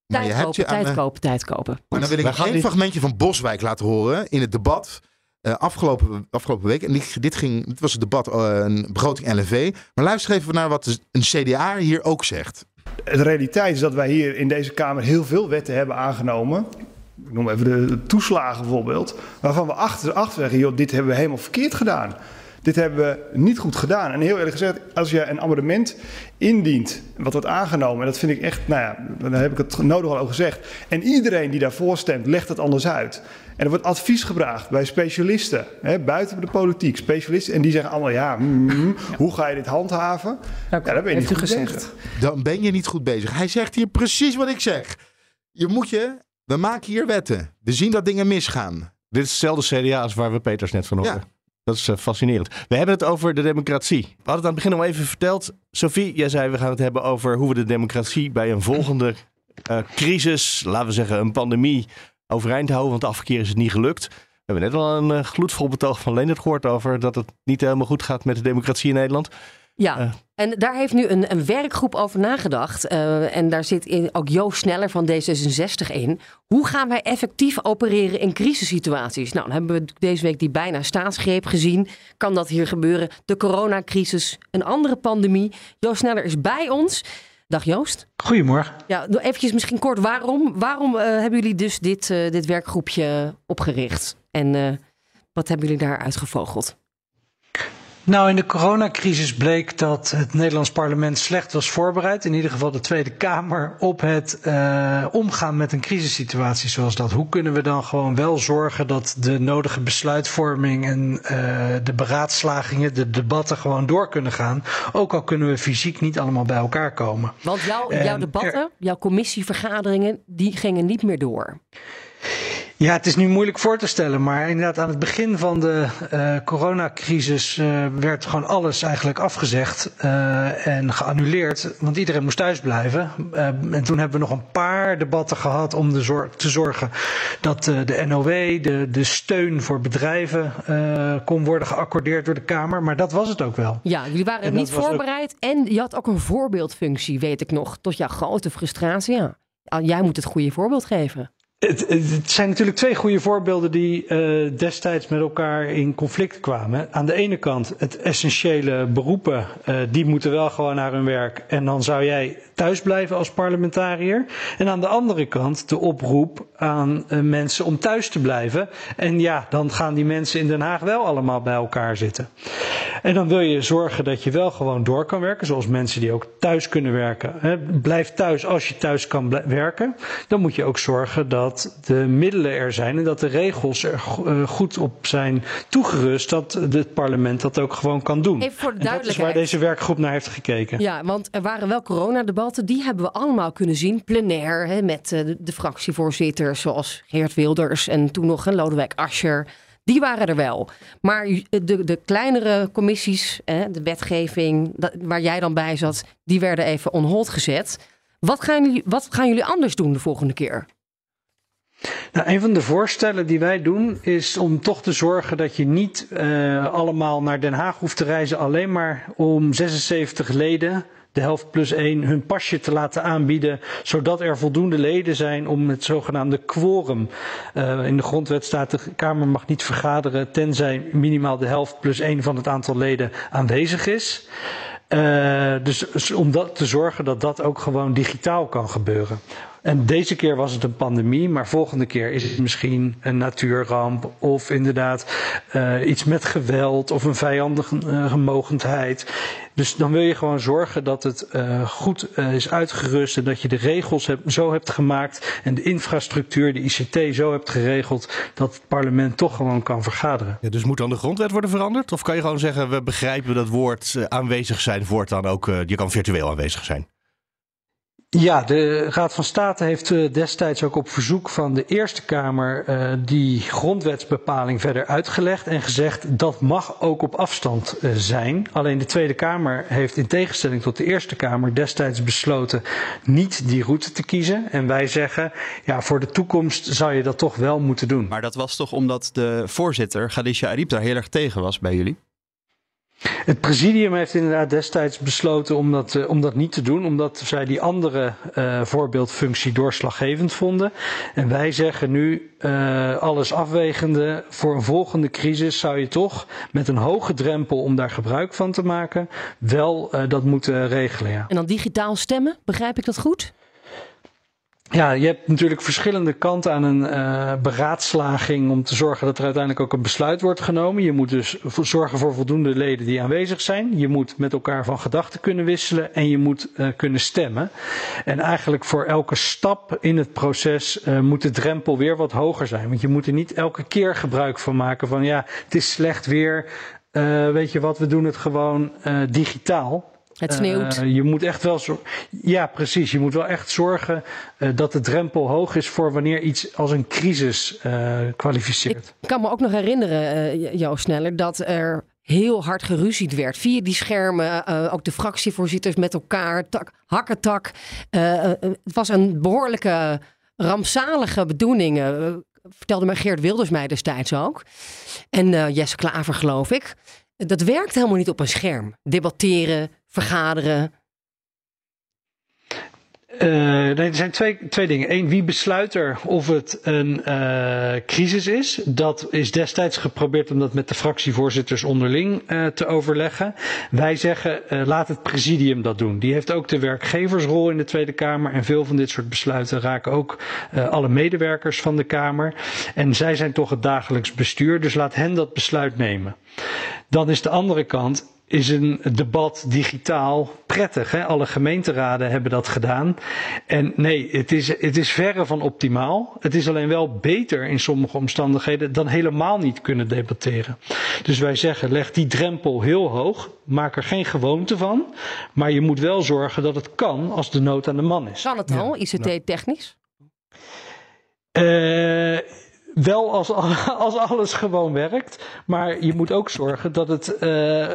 Maar Tijd kopen, aan tijd de- kopen, tijd kopen. maar dan wil ik Wij één niet- fragmentje van Boswijk laten horen in het debat. eh, afgelopen, afgelopen week. En dit, dit, ging, dit was het debat, eh, een begroting LNV. Maar luister even naar wat een CDA hier ook zegt. De realiteit is dat wij hier in deze Kamer heel veel wetten hebben aangenomen. Ik noem even de, de toeslagen bijvoorbeeld. Waarvan we achteraf zeggen, joh, dit hebben we helemaal verkeerd gedaan. Dit hebben we niet goed gedaan. En heel eerlijk gezegd, als je een amendement indient, wat wordt aangenomen, en dat vind ik echt, nou ja, dan heb ik het nodig al over gezegd. En iedereen die daarvoor stemt, legt het anders uit. En er wordt advies gevraagd bij specialisten, hè, buiten de politiek, specialisten. En die zeggen allemaal, ja, mm, hoe ga je dit handhaven? Ja, dat ben je niet goed bezig. Dan ben je niet goed bezig. Hij zegt hier precies wat ik zeg. Je moet je, we maken hier wetten. We zien dat dingen misgaan. Dit is hetzelfde CDA als waar we Peters net van hoorden. Dat is eh, fascinerend. We hebben het over de democratie. We hadden het aan het begin al even verteld. Sophie, jij zei we gaan het hebben over hoe we de democratie bij een volgende eh, crisis, laten we zeggen een pandemie, overeind houden. Want de afgekeer keer is het niet gelukt. We hebben net al een eh, gloedvol betoog van Leendert gehoord over dat het niet helemaal goed gaat met de democratie in Nederland. Ja. En daar heeft nu een, een werkgroep over nagedacht. Eh, en daar zit in, ook Joost Sneller van D66 in. Hoe gaan wij effectief opereren in crisissituaties? Nou, dan hebben we deze week die bijna staatsgreep gezien. Kan dat hier gebeuren? De coronacrisis, een andere pandemie. Joost Sneller is bij ons. Dag Joost. Goedemorgen. Ja, eventjes misschien kort. Waarom, waarom eh, hebben jullie dus dit, eh, dit werkgroepje opgericht? En wat hebben jullie daar uitgevogeld? Nou, in de coronacrisis bleek dat het Nederlands parlement slecht was voorbereid. In ieder geval de Tweede Kamer op het uh, omgaan met een crisissituatie zoals dat. Hoe kunnen we dan gewoon wel zorgen dat de nodige besluitvorming en uh, de beraadslagingen, de debatten gewoon door kunnen gaan. Ook al kunnen we fysiek niet allemaal bij elkaar komen. Want jouw, jouw En debatten, jouw commissievergaderingen, die gingen niet meer door. Ja, het is nu moeilijk voor te stellen, maar inderdaad aan het begin van de eh, coronacrisis eh, werd gewoon alles eigenlijk afgezegd eh, en geannuleerd, want iedereen moest thuis blijven. Eh, en toen hebben we nog een paar debatten gehad om de zor- te zorgen dat eh, de NOW, de, de steun voor bedrijven, eh, kon worden geaccordeerd door de Kamer, maar dat was het ook wel. Ja, jullie waren En niet ook- voorbereid en je had ook een voorbeeldfunctie, weet ik nog. Tot jouw grote frustratie. Ja. Jij moet het goede voorbeeld geven. Het, zijn natuurlijk twee goede voorbeelden die eh, destijds met elkaar in conflict kwamen. Aan de ene kant het essentiële beroepen, eh, die moeten wel gewoon naar hun werk. En dan zou jij thuis blijven als parlementariër. En aan de andere kant de oproep aan eh, mensen om thuis te blijven. En ja, dan gaan die mensen in Den Haag wel allemaal bij elkaar zitten. En dan wil je zorgen dat je wel gewoon door kan werken, zoals mensen die ook thuis kunnen werken. Hè, Blijf thuis als je thuis kan werken. Dan moet je ook zorgen dat de middelen er zijn en dat de regels er eh, goed op zijn toegerust, dat het parlement dat ook gewoon kan doen. Even voor de En dat is waar duidelijkheid. deze werkgroep naar heeft gekeken. Ja, want er waren wel coronadebatten, die hebben we allemaal kunnen zien. Plenair, hè, met eh, de, fractievoorzitters zoals Geert Wilders en toen nog een Lodewijk Asscher. Die waren er wel. Maar de, de kleinere commissies, hè, de wetgeving, dat, waar jij dan bij zat, die werden even on hold gezet. Wat gaan jullie, wat gaan jullie anders doen de volgende keer? Nou, een van de voorstellen die wij doen is om toch te zorgen dat je niet uh, allemaal naar Den Haag hoeft te reizen, alleen maar om 76 leden de helft plus één hun pasje te laten aanbieden, zodat er voldoende leden zijn om het zogenaamde quorum. Uh, in de grondwet staat de Kamer mag niet vergaderen tenzij minimaal de helft plus één van het aantal leden aanwezig is. Uh, dus om dat te zorgen dat dat ook gewoon digitaal kan gebeuren. En deze keer was het een pandemie, maar volgende keer is het misschien een natuurramp of inderdaad uh, iets met geweld of een vijandige uh, gemogendheid. Dus dan wil je gewoon zorgen dat het uh, goed is uitgerust en dat je de regels hebt, zo hebt gemaakt en de infrastructuur, de ICT zo hebt geregeld dat het parlement toch gewoon kan vergaderen. Ja, dus moet dan de grondwet worden veranderd? Of kan je gewoon zeggen, we begrijpen dat woord aanwezig zijn voortaan ook, je kan virtueel aanwezig zijn? Ja, de Raad van State heeft uh, destijds ook op verzoek van de Eerste Kamer uh, die grondwetsbepaling verder uitgelegd en gezegd dat mag ook op afstand uh, zijn. Alleen de Tweede Kamer heeft in tegenstelling tot de Eerste Kamer destijds besloten niet die route te kiezen. En wij zeggen, ja, voor de toekomst zou je dat toch wel moeten doen. Maar dat was toch omdat de voorzitter, Galicia Ariep, daar heel erg tegen was bij jullie? Het presidium heeft inderdaad destijds besloten om dat, uh, om dat niet te doen, omdat zij die andere uh, voorbeeldfunctie doorslaggevend vonden. En wij zeggen nu, uh, alles afwegende, voor een volgende crisis zou je toch met een hoge drempel om daar gebruik van te maken, wel dat moeten regelen. Ja. En dan digitaal stemmen, begrijp ik dat goed? Ja, je hebt natuurlijk verschillende kanten aan een uh, beraadslaging om te zorgen dat er uiteindelijk ook een besluit wordt genomen. Je moet dus zorgen voor voldoende leden die aanwezig zijn. Je moet met elkaar van gedachten kunnen wisselen en je moet uh, kunnen stemmen. En eigenlijk voor elke stap in het proces uh, moet de drempel weer wat hoger zijn. Want je moet er niet elke keer gebruik van maken van ja, het is slecht weer. weet je wat, we doen het gewoon digitaal. Het sneeuwt. Uh, je moet echt wel Ja, precies. Je moet wel echt zorgen uh, dat de drempel hoog is voor wanneer iets als een crisis uh, kwalificeert. Ik kan me ook nog herinneren, Joost Sneller, dat er heel hard geruzied werd. Via die schermen, ook de fractievoorzitters met elkaar, tak, hakketak. het was een behoorlijke rampzalige bedoeling. vertelde mij Geert Wilders mij destijds ook. En Jesse Klaver, geloof ik. Dat werkt helemaal niet op een scherm. Debatteren, vergaderen? Nee, er zijn twee, twee dingen. Eén, wie besluit er of het een uh, crisis is? Dat is destijds geprobeerd om dat met de fractievoorzitters onderling uh, te overleggen. Wij zeggen, laat het presidium dat doen. Die heeft ook de werkgeversrol in de Tweede Kamer. En veel van dit soort besluiten raken ook alle medewerkers van de Kamer. En zij zijn toch het dagelijks bestuur, dus laat hen dat besluit nemen. Dan is de andere kant, is een debat digitaal prettig. Hè? Alle gemeenteraden hebben dat gedaan. En nee, het is, het is verre van optimaal. Het is alleen wel beter in sommige omstandigheden dan helemaal niet kunnen debatteren. Dus wij zeggen, leg die drempel heel hoog. Maak er geen gewoonte van. Maar je moet wel zorgen dat het kan als de nood aan de man is. Kan het al, ICT-technisch? Uh, wel als, als alles gewoon werkt. Maar je moet ook zorgen dat het uh,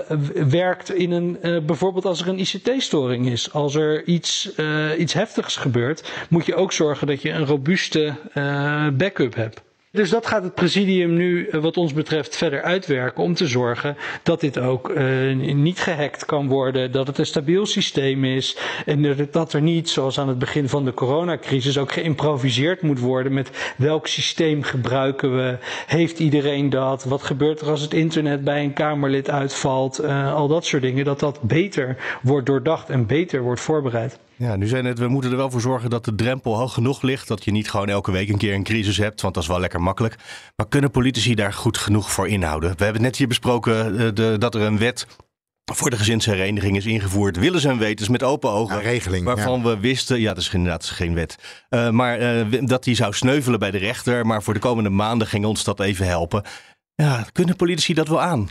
werkt in een. Uh, bijvoorbeeld als er een ICT-storing is. Als er iets, uh, iets heftigs gebeurt, moet je ook zorgen dat je een robuuste backup hebt. Dus dat gaat het presidium nu, eh, wat ons betreft, verder uitwerken om te zorgen dat dit ook uh, niet gehackt kan worden, dat het een stabiel systeem is en dat er niet, zoals aan het begin van de coronacrisis, ook geïmproviseerd moet worden met welk systeem gebruiken we, heeft iedereen dat, wat gebeurt er als het internet bij een Kamerlid uitvalt, uh, al dat soort dingen, dat dat beter wordt doordacht en beter wordt voorbereid. Ja, nu zijn het, we moeten er wel voor zorgen dat de drempel hoog genoeg ligt. Dat je niet gewoon elke week een keer een crisis hebt, want dat is wel lekker makkelijk. Maar kunnen politici daar goed genoeg voor inhouden? We hebben net hier besproken uh, de, dat er een wet voor de gezinshereniging is ingevoerd. Willen ze en weten met open ogen. Een regeling. Waarvan ja. we wisten, ja, dat is inderdaad geen wet. Uh, maar uh, dat die zou sneuvelen bij de rechter. Maar voor de komende maanden ging ons dat even helpen. Ja, kunnen politici dat wel aan?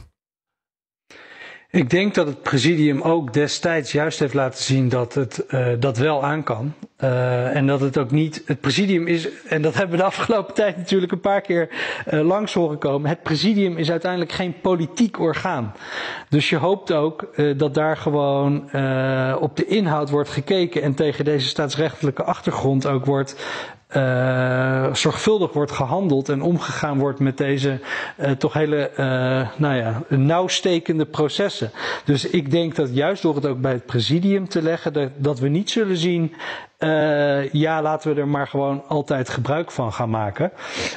Ik denk dat het presidium ook destijds juist heeft laten zien dat het uh, dat wel aan kan. Uh, en dat het ook niet. Het presidium is, en dat hebben we de afgelopen tijd natuurlijk een paar keer uh, langs horen komen. Het presidium is uiteindelijk geen politiek orgaan. Dus je hoopt ook dat daar gewoon op de inhoud wordt gekeken en tegen deze staatsrechtelijke achtergrond ook wordt uh, zorgvuldig wordt gehandeld en omgegaan wordt met deze uh, toch hele uh, nou ja, nauwstekende processen. Dus ik denk dat juist door het ook bij het presidium te leggen, dat we niet zullen zien uh, ja, laten we er maar gewoon altijd gebruik van gaan maken.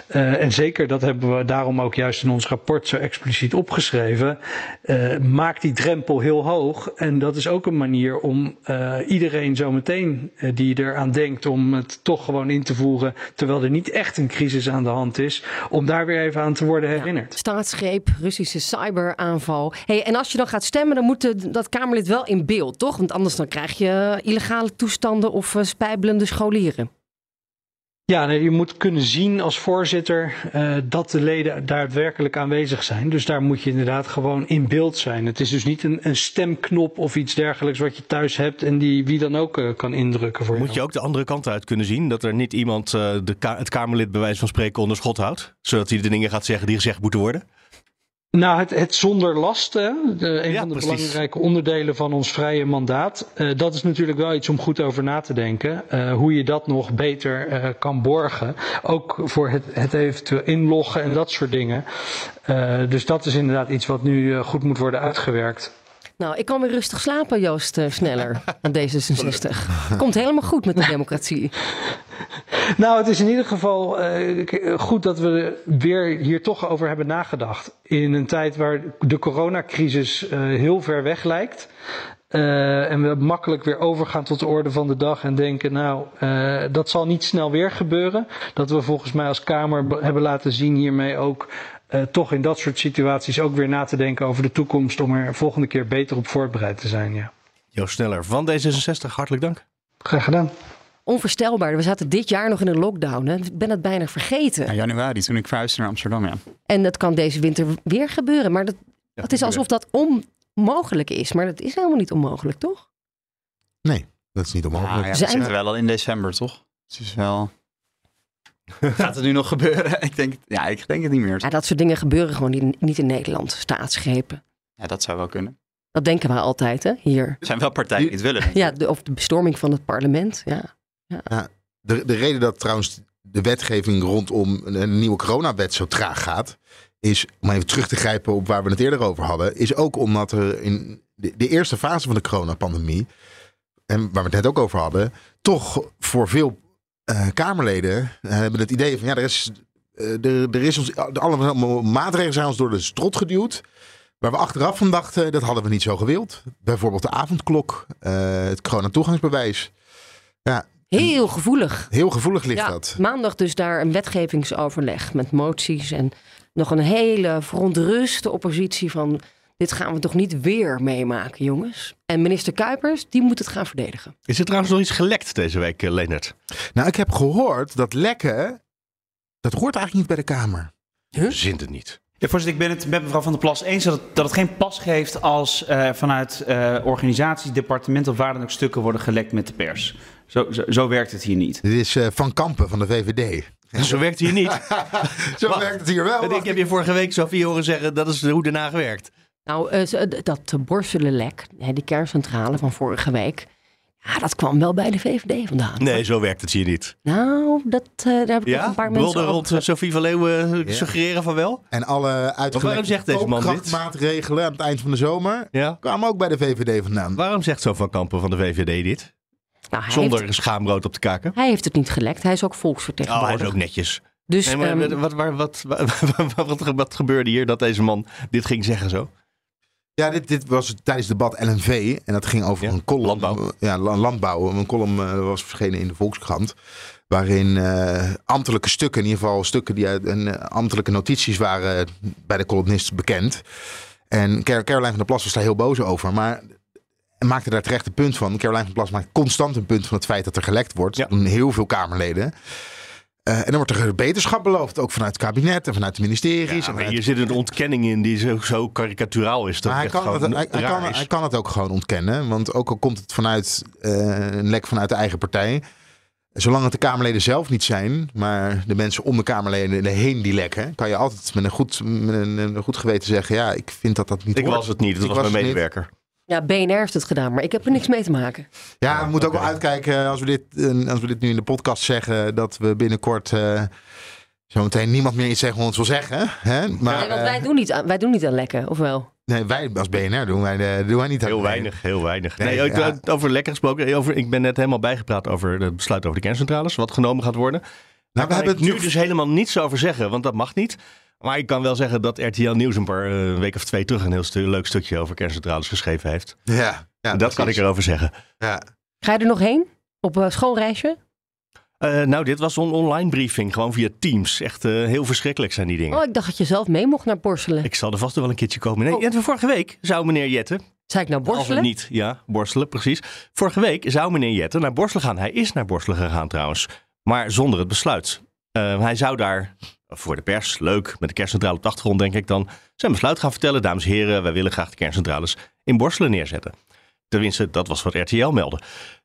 Uh, en zeker, dat hebben we daarom ook juist in ons rapport zo expliciet opgeschreven. Uh, maak die drempel heel hoog. En dat is ook een manier om iedereen zometeen die eraan denkt om het toch gewoon in te voeren, terwijl er niet echt een crisis aan de hand is, om daar weer even aan te worden herinnerd. Ja, staatsgreep, Russische cyberaanval. Hey, en als je dan gaat stemmen, dan moet dat Kamerlid wel in beeld, toch? Want anders dan krijg je illegale toestanden of spijbelende scholieren. Ja, nee, je moet kunnen zien als voorzitter uh, dat de leden daadwerkelijk aanwezig zijn. Dus daar moet je inderdaad gewoon in beeld zijn. Het is dus niet een, een stemknop of iets dergelijks wat je thuis hebt en die wie dan ook uh, kan indrukken voor Moet je ook de andere kant uit kunnen zien? Dat er niet iemand uh, de ka het Kamerlid bij wijze van spreken onder schot houdt? Zodat hij de dingen gaat zeggen die gezegd moeten worden? Nou, het, het zonder lasten, de, een ja, van de precies. belangrijke onderdelen van ons vrije mandaat. Uh, dat is natuurlijk wel iets om goed over na te denken. Uh, hoe je dat nog beter uh, kan borgen. Ook voor het, het eventueel inloggen en dat soort dingen. dus dat is inderdaad iets wat nu goed moet worden uitgewerkt. Nou, ik kan weer rustig slapen, Joost Sneller, aan D66. Komt helemaal goed met de democratie. Nou, het is in ieder geval uh, goed dat we weer hier toch over hebben nagedacht. In een tijd waar de coronacrisis uh, heel ver weg lijkt. Uh, en we makkelijk weer overgaan tot de orde van de dag en denken, nou, dat zal niet snel weer gebeuren. Dat we volgens mij als Kamer hebben laten zien hiermee ook toch in dat soort situaties ook weer na te denken over de toekomst om er volgende keer beter op voorbereid te zijn. Ja. Joost Sneller van D66, hartelijk dank. Graag gedaan. Onvoorstelbaar. We zaten dit jaar nog in een lockdown. Hè? Ik ben het bijna vergeten. Ja, januari, toen ik verhuisde naar Amsterdam, ja. En dat kan deze winter weer gebeuren. Maar dat, ja, het is alsof dat onmogelijk is. Maar dat is helemaal niet onmogelijk, toch? Nee, dat is niet onmogelijk. Ah, ja, we zitten wel al in december, toch? Het is wel... Gaat het nu nog gebeuren? ik denk, ja, ik denk het niet meer. Ja, dat soort dingen gebeuren gewoon niet, niet in Nederland. Staatsgrepen. Ja, dat zou wel kunnen. Dat denken we altijd, hè, hier. Er zijn wel partijen die het willen. Ja, de, of de bestorming van het parlement, ja. ja. ja de, de reden dat trouwens de wetgeving rondom een nieuwe coronawet zo traag gaat... is, om even terug te grijpen op waar we het eerder over hadden... is ook omdat er in de, de eerste fase van de coronapandemie... en waar we het net ook over hadden... toch voor veel uh, Kamerleden uh, hebben het idee van ja, er is, uh, er, er is ons, allemaal maatregelen zijn ons door de strot geduwd. Waar we achteraf van dachten, dat hadden we niet zo gewild. Bijvoorbeeld de avondklok, het corona-toegangsbewijs. Ja, heel gevoelig. Heel gevoelig ligt ja, dat. Maandag dus daar een wetgevingsoverleg met moties en nog een hele verontruste oppositie van dit gaan we toch niet weer meemaken, jongens? En minister Kuipers, die moet het gaan verdedigen. Is er trouwens nog iets gelekt deze week, uh, Leonard? Nou, ik heb gehoord dat lekken, dat hoort eigenlijk niet bij de Kamer. Huh? Zint het niet. Ja, voorzitter, ik ben het met mevrouw Van der Plas eens dat het, dat het geen pas geeft als uh, vanuit uh, organisaties, departementen of waar dan ook stukken worden gelekt met de pers. Zo, zo, zo werkt het hier niet. Dit is uh, Van Kampen van de VVD. Zo werkt het hier niet. zo Wacht. werkt het hier wel. Ik heb je vorige week Sofie horen zeggen, dat is hoe Den Haag werkt. Nou, uh, dat borselenlek, die kerncentrale van vorige week. Ja, dat kwam wel bij de VVD vandaan. Nee, zo werkt het hier niet. Nou, dat, uh, daar heb ik ja? een paar mensen Wilde rond Sophie van Leeuwen ja. suggereren van wel? En alle uitgelekte maatregelen aan het eind van de zomer ja? kwamen ook bij de VVD vandaan. Waarom zegt zo Van Kampen van de VVD dit? Nou, Zonder heeft, schaamrood op de kaken? Hij heeft het niet gelekt. Hij is ook volksvertegenwoordiger. Oh, hij is ook netjes. Dus, nee, maar, um, wat, wat, wat, wat, wat gebeurde hier dat deze man dit ging zeggen zo? Ja, dit, dit was tijdens het debat LNV. En dat ging over ja, een column. Landbouw. Ja, landbouw. Een column uh, was verschenen in de Volkskrant. Waarin uh, ambtelijke stukken, in ieder geval stukken die uit uh, ambtelijke notities waren bij de columnist bekend. En Caroline van der Plas was daar heel boos over. Maar maakte daar terecht een punt van. Caroline van der Plas maakt constant een punt van het feit dat er gelekt wordt. Ja. Door heel veel Kamerleden. Eh, en dan wordt er beterschap beloofd, ook vanuit het kabinet en vanuit de ministeries. Ja, en maar vanuit- hier zit een ontkenning in die zo, zo karikaturaal is. Dat maar hij kan, het, hij, kan, is. hij kan het ook gewoon ontkennen. Want ook al komt het vanuit eh, een lek vanuit de eigen partij. Zolang het de Kamerleden zelf niet zijn, maar de mensen om de Kamerleden heen die lekken, kan je altijd met een goed, met een, een goed geweten zeggen: Ja, ik vind dat dat niet Ik hoort. was het niet, het Ik was mijn medewerker. Ja, BNR heeft het gedaan, maar ik heb er niks mee te maken. Ja, we moeten ook wel uitkijken als we, dit, eh, als we dit nu in de podcast zeggen, dat we binnenkort eh zometeen niemand meer iets zeggen wat ons wil zeggen. Hè? Maar, nee, want eh, wij doen, niet aan, wij doen niet aan lekken, of wel? nee, wij als BNR doen wij, eh, doen wij niet aan Heel weinig, heel weinig. Nee, Nee, ja. Over lekker gesproken. Over, ik ben net helemaal bijgepraat over het besluit over de kerncentrales. Wat genomen gaat worden. Daar Nou, we kan hebben ik het nu dus helemaal niets over zeggen, want dat mag niet. Maar ik kan wel zeggen dat RTL Nieuws een paar eh, een week of twee terug een heel stu- leuk stukje over kerncentrales geschreven heeft. Ja, ja dat kan ik erover zeggen. Ja. Ga je er nog heen? Op uh, schoolreisje? Eh, nou, dit was een online briefing, gewoon via Teams. Echt eh, heel verschrikkelijk zijn die dingen. Oh, ik dacht dat je zelf mee mocht naar Borselen. Ik zal er vast wel een keertje komen. Nee, en vorige week zou meneer Jette... Zei ik nou Als Borselen? het niet, ja, Borselen, precies. Vorige week zou meneer Jette naar Borselen gaan. Hij is naar Borselen gegaan trouwens, maar zonder het besluit. Eh, hij zou daar voor de pers, leuk, met de kerncentrale op de achtergrond denk ik dan, zijn besluit gaan vertellen. Dames en heren, wij willen graag de kerncentrales in Borselen neerzetten. Tenminste, dat was wat RTL meldde.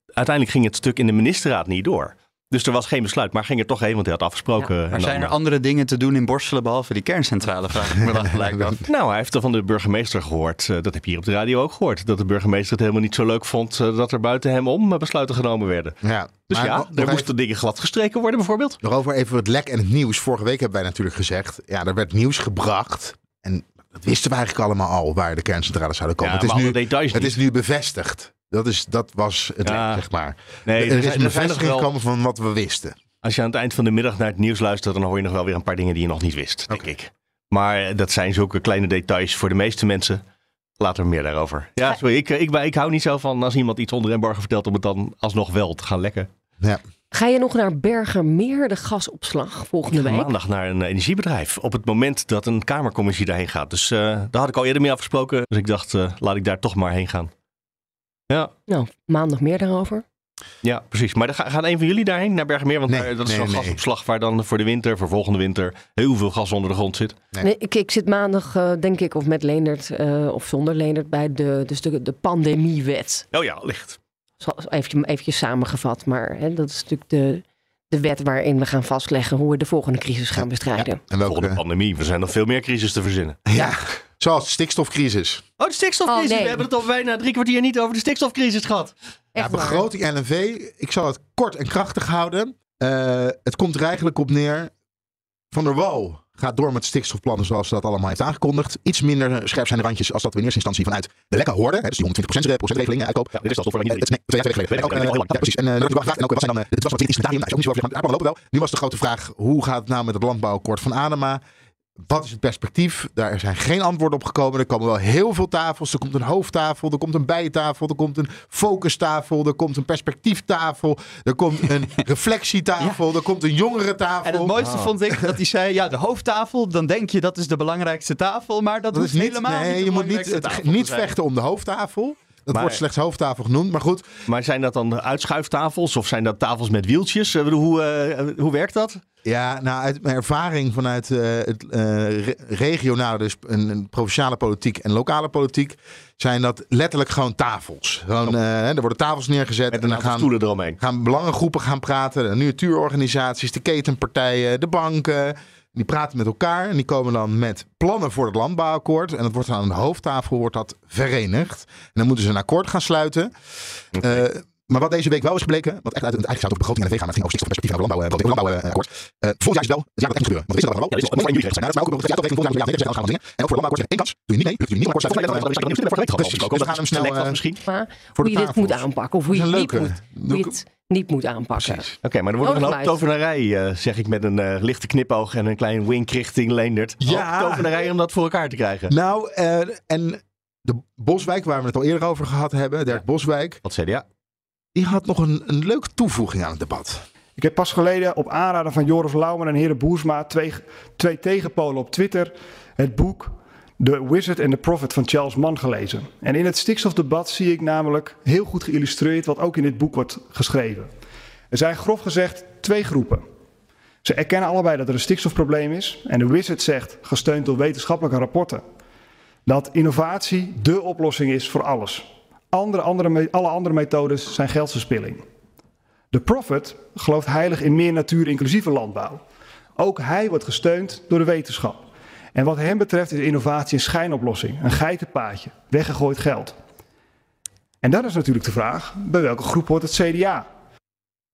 Uiteindelijk ging het stuk in de ministerraad niet door. Dus er was geen besluit, maar ging er toch heen, want hij had afgesproken. en Maar dan- zijn er andere dingen te doen in Borselen behalve die kerncentrale? Vraag ik me dan gelijk af. Nou, hij heeft er van de burgemeester gehoord. eh, dat heb je hier op de radio ook gehoord. Dat de burgemeester het helemaal niet zo leuk vond eh, dat er buiten hem om eh, besluiten genomen werden. Ja. Dus Maar ja, er moesten dingen gladgestreken worden bijvoorbeeld. Nog over even het lek en het nieuws. Vorige week hebben wij natuurlijk gezegd, ja, er werd nieuws gebracht. En dat wisten we eigenlijk allemaal al, waar de kerncentrales zouden komen. Ja, het is, nu, het is nu bevestigd. Dat, is, dat was het Ja. zeg maar. Nee, er, er is een bevestiging wel- gekomen van wat we wisten. Als je aan het eind van de middag naar het nieuws luistert, dan hoor je nog wel weer een paar dingen die je nog niet wist, denk ik. Maar eh, dat zijn zulke kleine details voor de meeste mensen. Later meer daarover. Ja, sorry, ik, ik, ik hou niet zo van als iemand iets onder embargo vertelt om het dan alsnog wel te gaan lekken. Ja. Ga je nog naar Bergermeer, de gasopslag, volgende week? Maandag naar een energiebedrijf. Op het moment dat een kamercommissie daarheen gaat. Dus eh, daar had ik al eerder mee afgesproken. Dus ik dacht, eh, laat ik daar toch maar heen gaan. Ja, Nou, maandag meer daarover. ja precies. Maar dan ga- gaan een van jullie daarheen, naar Bergenmeer? Want Nee, daar- dat is nee, zo'n nee. gasopslag waar dan voor de winter, voor volgende winter, heel veel gas onder de grond zit. Nee. Nee, ik, ik zit maandag, eh, denk ik, of met Leendert eh, of zonder Leendert bij de, dus de, de pandemiewet. Oh ja, licht. Zo- Eventjes, eventjes samengevat, maar hè, dat is natuurlijk de, de wet waarin we gaan vastleggen hoe we de volgende crisis gaan bestrijden. En welke, Volgende pandemie. We zijn nog veel meer crisis te verzinnen. ja, zoals de stikstofcrisis. Oh, de stikstofcrisis. Oh, nee. We hebben het al bijna drie kwartier niet over de stikstofcrisis gehad. Ja, begroting LNV, ik zal het kort en krachtig houden. Eh, het komt er eigenlijk op neer. Van der Wal gaat door met stikstofplannen zoals ze dat allemaal heeft aangekondigd. Iets minder scherp zijn de randjes als dat we in eerste instantie vanuit de lekker hoorden. Hè, dus die 120% procentregeling, uitkoop. Ja, dit is al voor Eh, het- nee, twee jaar geleden. Ook, eh, ja, precies. En eh, ook, wat zijn dan, eh, het was nog 20 stadium. Nou, is ook niet zo over. Maar de lopen wel. Nu was de grote vraag, hoe gaat het nou met het landbouwakkoord van Adema? Wat is het perspectief? Daar zijn geen antwoorden op gekomen. Er komen wel heel veel tafels. Er komt een hoofdtafel, er komt een bijtafel, er komt een focustafel, er komt een perspectieftafel, er komt een reflectietafel, er komt een jongerentafel. En het mooiste vond ik dat hij zei, ja, de hoofdtafel, dan denk je dat is de belangrijkste tafel, maar dat, is niet, helemaal nee, niet je moet niet, het, niet vechten om de hoofdtafel. Dat Maar- wordt slechts hoofdtafel genoemd, maar goed. Maar zijn dat dan uitschuiftafels of zijn dat tafels met wieltjes? Eh, Hoe, eh, hoe werkt dat? Ja, nou, uit mijn ervaring vanuit eh, het eh, re- regionale, dus een, een provinciale politiek en lokale politiek, zijn dat letterlijk gewoon tafels. Gewoon, eh, er worden tafels neergezet en dan gaan, stoelen eromheen. gaan belangengroepen gaan praten. De natuurorganisaties, de ketenpartijen, de banken. Die praten met elkaar en die komen dan met plannen voor het landbouwakkoord. En dat wordt dan aan de hoofdtafel wordt dat verenigd. En dan moeten ze een akkoord gaan sluiten. Eh, maar wat deze week wel is gebleken, wat echt uit eigenlijk zou het over begroting en NV gaan, maar het ging over stikstofperspectief en over landbouw, uh, landbouwakkoord. Uh, volgend jaar is het wel, het jaar dat moet gebeuren. Want we wisten dat wel. Ja, dit nog maar in jullie zijn. Nou, dat is maar ook jaar dat volgend jaar we gaan. En ook voor landbouwakkoord er één kans. Doe je niet mee, doe je niet akkoord. Precies, dus we gaan hem snel eh, misschien. Maar hoe de je dit moet aanpakken of hoe je Dat een niet moet, moet aanpakken. Oké, maar er wordt nog een hoop tovenarij, eh, zeg ik met een eh, lichte knipoog en een klein wink richting Leendert. Ja. Hoop tovenarij om dat voor elkaar te krijgen. Nou, eh, en de Boswijk, waar we het al eerder over gehad hebben, Dirk Boswijk, Wat CDA? Die had nog een, een leuke toevoeging aan het debat. Ik heb pas geleden op aanraden van Joris Lauwman en Heren Boersma, twee, twee tegenpolen op Twitter, het boek The Wizard and the Prophet van Charles Mann gelezen. En in het stikstofdebat zie ik namelijk heel goed geïllustreerd wat ook in dit boek wordt geschreven. Er zijn grof gezegd twee groepen. Ze erkennen allebei dat er een stikstofprobleem is. En de Wizard zegt, gesteund door wetenschappelijke rapporten, dat innovatie dé oplossing is voor alles. Andere, andere, alle andere methodes zijn geldverspilling. De Prophet gelooft heilig in meer natuur-inclusieve landbouw. Ook hij wordt gesteund door de wetenschap. En wat hem betreft is innovatie een schijnoplossing, een geitenpaadje, weggegooid geld. En dan is natuurlijk de vraag, bij welke groep hoort het CDA?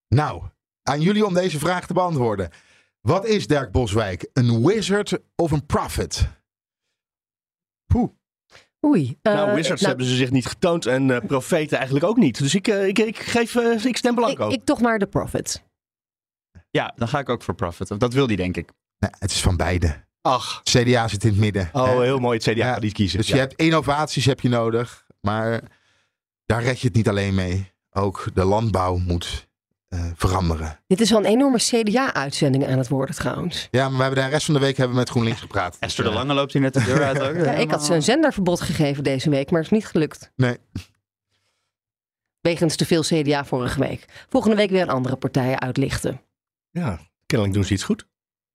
Nou, aan jullie om deze vraag te beantwoorden. Wat is Dirk Boswijk? Een wizard of een prophet? Poeh. Oei. eh, nou, wizards nou, hebben ze zich niet getoond en eh, profeten eigenlijk ook niet. Dus ik, eh, ik, ik geef, eh, ik stem blanco. ik, ik toch maar de Prophet. Ja, dan ga ik ook voor Profit. Dat wil die, denk ik. Nee, het is van beide. Ach. CDA zit in het midden. Oh, hè? heel mooi. Het CDA Ja, gaat niet kiezen. Dus Ja. je hebt innovaties heb je nodig, maar daar red je het niet alleen mee. Ook de landbouw moet eh, veranderen. Dit is wel een enorme CDA-uitzending aan het worden trouwens. Ja, maar we hebben de rest van de week hebben we met GroenLinks gepraat. Esther de Lange loopt hier net de deur uit ook. Ja, ik had ze een zenderverbod gegeven deze week, maar het is niet gelukt. Nee. Wegens te veel CDA vorige week. Volgende week weer een andere partijen uitlichten. Ja, kennelijk doen ze iets goed.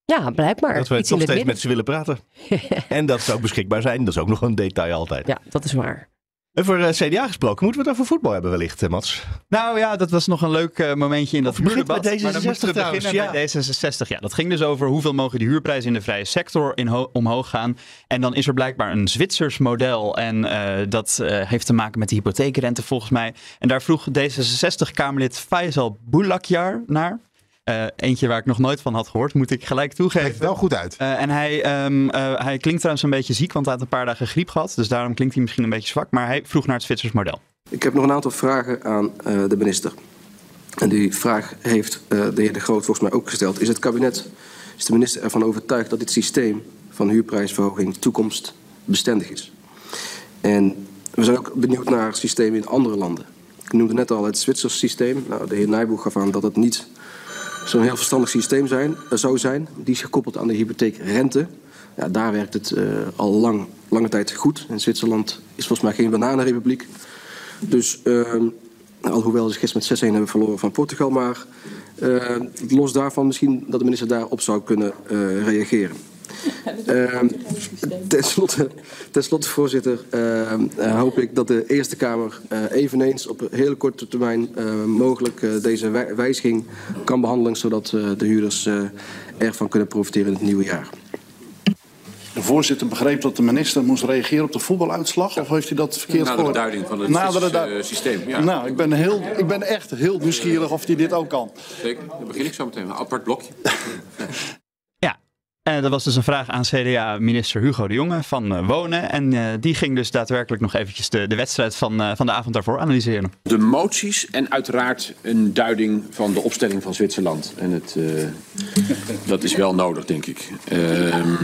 Ja, blijkbaar. dat we Iets toch in het steeds met ze willen praten. en dat ze ook beschikbaar zijn. Dat is ook nog een detail altijd. Ja, dat is waar. Voor eh, CDA gesproken, moeten we het over voetbal hebben wellicht, eh, Mats? Nou ja, dat was nog een leuk eh, momentje in dat huurdebat. met Maar dan moeten we D66 trouwens, beginnen bij D66. Ja, dat ging dus over hoeveel mogen de huurprijzen in de vrije sector in ho- omhoog gaan. En dan is er blijkbaar een Zwitsers model. En dat heeft te maken met de hypotheekrente volgens mij. En daar vroeg D66-Kamerlid Faisal Boulakjar naar. Eh, eentje waar ik nog nooit van had gehoord, moet ik gelijk toegeven. Er wel goed uit. Eh, en hij, ehm, eh, hij klinkt trouwens een beetje ziek, want hij had een paar dagen griep gehad. Dus daarom klinkt hij misschien een beetje zwak. Maar hij vroeg naar het Zwitsers model. Ik heb nog een aantal vragen aan eh, de minister. En die vraag heeft eh, de heer De Groot volgens mij ook gesteld. Is het kabinet, is de minister ervan overtuigd dat dit systeem van huurprijsverhoging toekomstbestendig is? En we zijn ook benieuwd naar systemen in andere landen. Ik noemde net al het Zwitsers systeem. Nou, de heer Nijboeg gaf aan dat het niet zo'n heel verstandig systeem zijn, eh, zou zijn. Die is gekoppeld aan de hypotheekrente. Ja, daar werkt het eh, al lang, lange tijd goed. En Zwitserland is volgens mij geen bananenrepubliek. Dus ehm, alhoewel ze gisteren met 6-1 hebben verloren van Portugal. Maar eh, los daarvan misschien dat de minister daarop zou kunnen eh, reageren. Ehm, ten, slotte, ten slotte, voorzitter, ehm, eh, hoop ik dat de Eerste Kamer eh, eveneens op een hele korte termijn eh, mogelijk deze wij- wijziging kan behandelen, zodat eh, de huurders eh, ervan kunnen profiteren in het nieuwe jaar. De voorzitter begreep dat de minister moest reageren op de voetbaluitslag? Of heeft hij dat verkeerd Nadere gehoord? duiding van het Nadere Zwitserse, du- systeem, ja. Nou, ik ben, heel, ik ben echt heel nieuwsgierig of hij dit ook kan. Zeker, dan begin ik zo meteen. Een apart blokje. En dat was dus een vraag aan CDA-minister Hugo de Jonge van eh, Wonen. En eh, die ging dus daadwerkelijk nog eventjes de, de wedstrijd van, eh, van de avond daarvoor analyseren. De moties en uiteraard een duiding van de opstelling van Zwitserland. En het, eh, dat is wel nodig, denk ik. Ehm,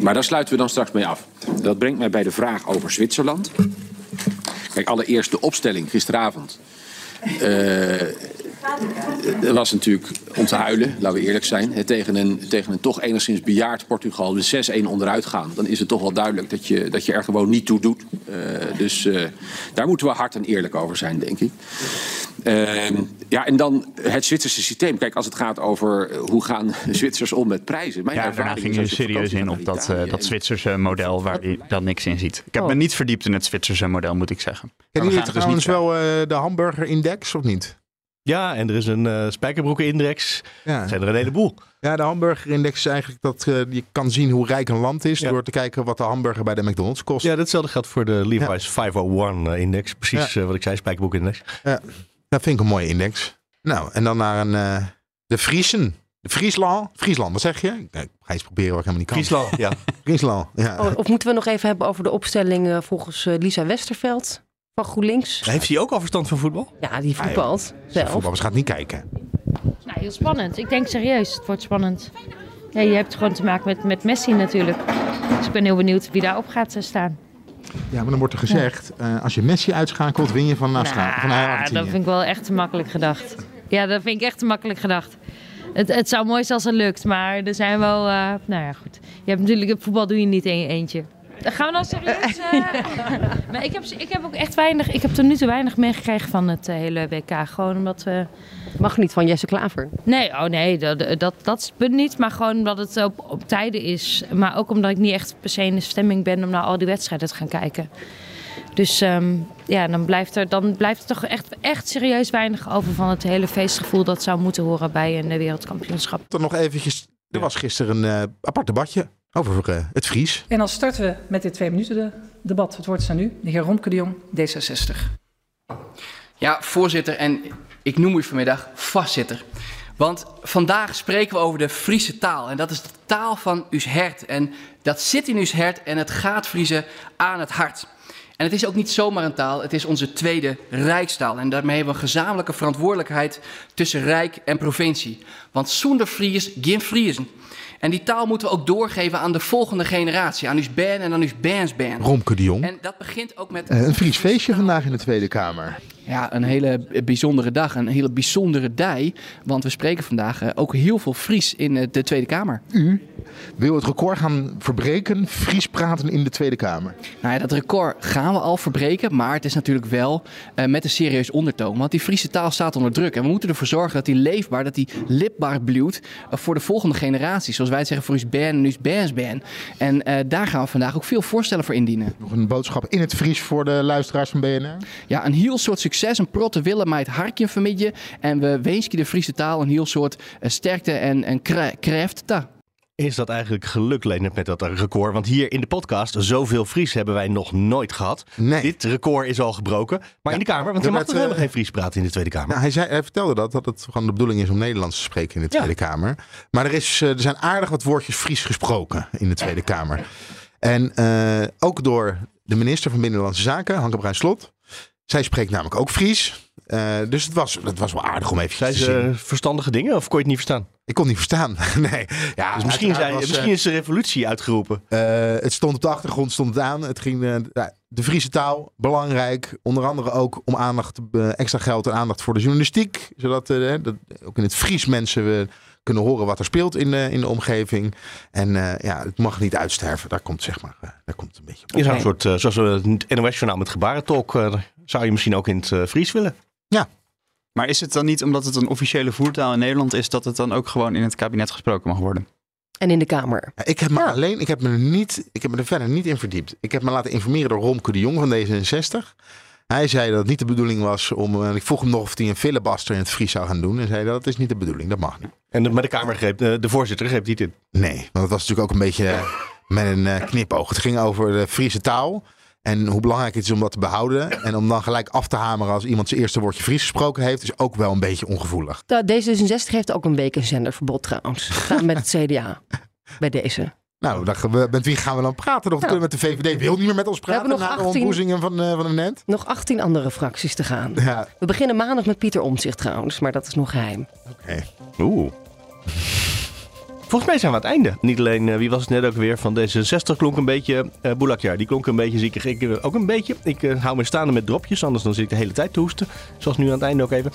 maar daar sluiten we dan straks mee af. Dat brengt mij bij de vraag over Zwitserland. Kijk, allereerst de opstelling gisteravond. Eh, Het was natuurlijk om te huilen, laten we eerlijk zijn. Tegen, een, tegen een toch enigszins bejaard Portugal, de 6-1 onderuit gaan. Dan is het toch wel duidelijk dat je, dat je er gewoon niet toe doet. Eh, dus eh, daar moeten we hard en eerlijk over zijn, denk ik. Ja, en dan het Zwitserse systeem. Kijk, als het gaat over eh, hoe gaan Zwitsers om met prijzen. Mijn Ja, daarna ervaring ging is je je serieus in op dat, eh, dat en- Zwitserse model waar hij dan niks in ziet. Ik heb Oh. me niet verdiept in het Zwitserse model, moet ik zeggen. Kennen jullie gaan het dus trouwens niet wel eh, de hamburger-index of niet? Ja, en er is een eh spijkerbroeken-index. Ja. zijn er een heleboel. Ja, de hamburger-index is eigenlijk dat je kan zien hoe rijk een land is... Ja. door te kijken wat de hamburger bij de McDonald's kost. Ja, datzelfde geldt voor de Levi's 501-index. Precies Ja. wat ik zei, spijkerbroek-index. Ja, dat vind ik een mooie index. Nou, en dan naar een, eh, de Friesen. De Friesland. Friesland, wat zeg je? Ik ga iets proberen wat ik helemaal niet kan. Friesland, ja. Friesland, ja. Oh, of moeten we nog even hebben over de opstelling eh, volgens eh, Lisa Westerveld van GroenLinks? Heeft hij ook al verstand van voetbal? Ja, die voetbalt zelf. Voetballers gaat niet kijken. Nou, heel spannend. Ik denk serieus, het wordt spannend. Ja, je hebt gewoon te maken met, met Messi natuurlijk. Dus ik ben heel benieuwd wie daarop gaat eh, staan. Ja, maar dan wordt er gezegd, eh, als je Messi uitschakelt, win je van, Nastra, van Nou, Argentinië. dat vind ik wel echt te makkelijk gedacht. Ja, dat vind ik echt te makkelijk gedacht. Het, het zou mooi zijn als het lukt, maar er zijn wel... eh, nou ja, goed. Je hebt natuurlijk, voetbal doe je niet in je eentje. Gaan we dan serieus? eh? maar ik heb, ik heb ook echt weinig, ik heb tot nu toe weinig meegekregen van het eh, hele WK. Gewoon omdat we... Mag niet van Jesse Klaver. Nee, oh nee, dat, dat, dat is het punt niet. Maar gewoon omdat het op, op tijden is. Maar ook omdat ik niet echt per se in de stemming ben om naar al die wedstrijden te gaan kijken. Dus ehm, ja, dan blijft, er, dan blijft er toch echt, echt serieus weinig over van het hele feestgevoel dat zou moeten horen bij een eh, wereldkampioenschap. Dan nog eventjes, er was gisteren een eh, apart debatje over eh, het Fries. En dan starten we met dit twee minuten de debat. Het woord is aan u, de heer Romke de Jong, D66. Ja, voorzitter, en ik noem u vanmiddag vastzitter. Want vandaag spreken we over de Friese taal. En dat is de taal van uw hert. En dat zit in uw hert en het gaat Friese aan het hart. En het is ook niet zomaar een taal, het is onze tweede rijkstaal. En daarmee hebben we een gezamenlijke verantwoordelijkheid tussen Rijk en provincie. Want zonder Fries, geen Friesen. En die taal moeten we ook doorgeven aan de volgende generatie. Aan uw ben en aan uw bansban. Romke de Jong. En dat begint ook met... Eh, een Fries feestje vandaag in de Tweede Kamer. Ja, een hele bijzondere dag, een hele bijzondere dij. Want we spreken vandaag eh, ook heel veel Fries in eh, de Tweede Kamer. U wil het record gaan verbreken, Fries praten in de Tweede Kamer. Nou ja, dat record gaan we al verbreken, maar het is natuurlijk wel eh, met een serieus ondertoon. Want die Friese taal staat onder druk. En we moeten ervoor zorgen dat die leefbaar, dat die lipbaar eh, voor de volgende generatie. Zoals wij het zeggen voor ons ben en ons bansban. En daar gaan we vandaag ook veel voorstellen voor indienen. Nog een boodschap in het Fries voor de luisteraars van BNR. Ja, een heel soort succes, een protte willen mij het hartje vermidden. En we wensen de Friese taal een heel soort eh, sterkte en, en kra- kracht. Ta. Is dat eigenlijk geluk, Leonard, met dat record? Want hier in de podcast, zoveel Fries hebben wij nog nooit gehad. Dit record is al gebroken. Maar in de Kamer, want er er mag toch helemaal geen Fries praten in de Tweede Kamer? Nou, hij, zei, hij vertelde dat, dat het gewoon de bedoeling is om Nederlands te spreken in de Tweede Kamer. Maar er, is, eh, er zijn aardig wat woordjes Fries gesproken in de Tweede Kamer. En eh, ook door de minister van Binnenlandse Zaken, Hanke Bruin Slot. Zij spreekt namelijk ook Fries. Eh, dus het was, het was wel aardig om even Zijn te ze zien. verstandige dingen of kon je het niet verstaan? Ik kon het niet verstaan. nee. Ja, Dus misschien, zijn, was, misschien eh, is de revolutie uitgeroepen. Eh, het stond op de achtergrond, stond het aan. Het ging eh, ja, de Friese taal, belangrijk. Onder andere ook om aandacht, extra geld en aandacht voor de journalistiek. Zodat dat, ook in het Fries mensen we kunnen horen wat er speelt in, de in de omgeving. En eh, ja, het mag niet uitsterven. Daar komt, zeg maar, daar komt het een beetje op. Je zou een soort, zoals we het NOS-journaal met gebarentolk, eh, zou je misschien ook in het eh, Fries willen. Ja. Maar is het dan niet omdat het een officiële voertaal in Nederland is, dat het dan ook gewoon in het kabinet gesproken mag worden? En in de Kamer. Ja, Ik heb me alleen, ik heb me, er niet, ik heb me er verder niet in verdiept. Ik heb me laten informeren door Romke de Jong van D66. Hij zei dat het niet de bedoeling was om. eh, ik vroeg hem nog of hij een filibuster in het Fries zou gaan doen. En zei dat is niet de bedoeling, dat mag niet. En de, maar de Kamer greep, de, de voorzitter greep niet in. Nee, want het was natuurlijk ook een beetje eh, met een eh, knipoog. Het ging over de Friese taal. En hoe belangrijk het is om dat te behouden. En om dan gelijk af te hameren als iemand zijn eerste woordje Fries gesproken heeft, is ook wel een beetje ongevoelig. Da- D66 heeft ook een week een zenderverbod trouwens. Samen met het CDA. Bij deze. Nou, dan, gaan we- met wie gaan we dan praten? Nog Nou. met de VVD wil niet meer met ons We hebben praten nog na de 18 ontboezingen van, eh, van een net. Nog 18 andere fracties te gaan. Ja. We beginnen maandag met Pieter Omtzigt trouwens, maar dat is nog geheim. Oké. Oeh. Volgens mij zijn we aan het einde. Niet alleen, eh, wie was het net ook weer, van D66 klonk een beetje uh. Die klonk een beetje ziekig. Ik eh, ook een beetje. Ik hou me staande met dropjes, anders dan zit ik de hele tijd te hoesten. Zoals nu aan het einde ook even.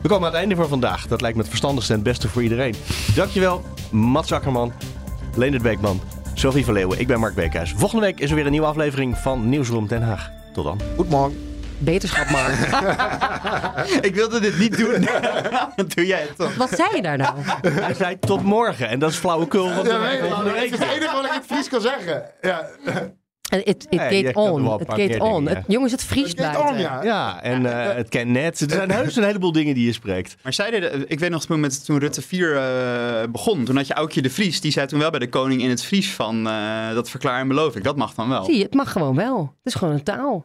We komen aan het einde voor vandaag. Dat lijkt me het verstandigste en het beste voor iedereen. Dankjewel, Mats Akkerman, Leendert Beekman, Sophie van Leeuwen. Ik ben Mark Beekhuis. Volgende week is er weer een nieuwe aflevering van Nieuwsroom Den Haag. Tot dan. Goedemorgen. Beterschap, Mark. ik wilde dit niet doen. Dan doe jij het toch. Wat zei je daar nou? Hij zei tot morgen. En dat is flauwekul. Ja, volgende dat is het enige wat ik in het Fries kan zeggen. Ja. It, it Nee, wel on. Het meer on. Het- jongens, het Fries blijft. Ja, en eh, het ken net. Er zijn heus een heleboel dingen die je spreekt. Maar zij deden, ik weet nog toen, met, toen Rutte 4 eh, begon, toen had je Aukje de Vries, die zei toen wel bij de koning in het Fries van eh, dat verklaar en beloof ik. Dat mag dan wel. Zie je, het mag gewoon wel. Het is gewoon een taal.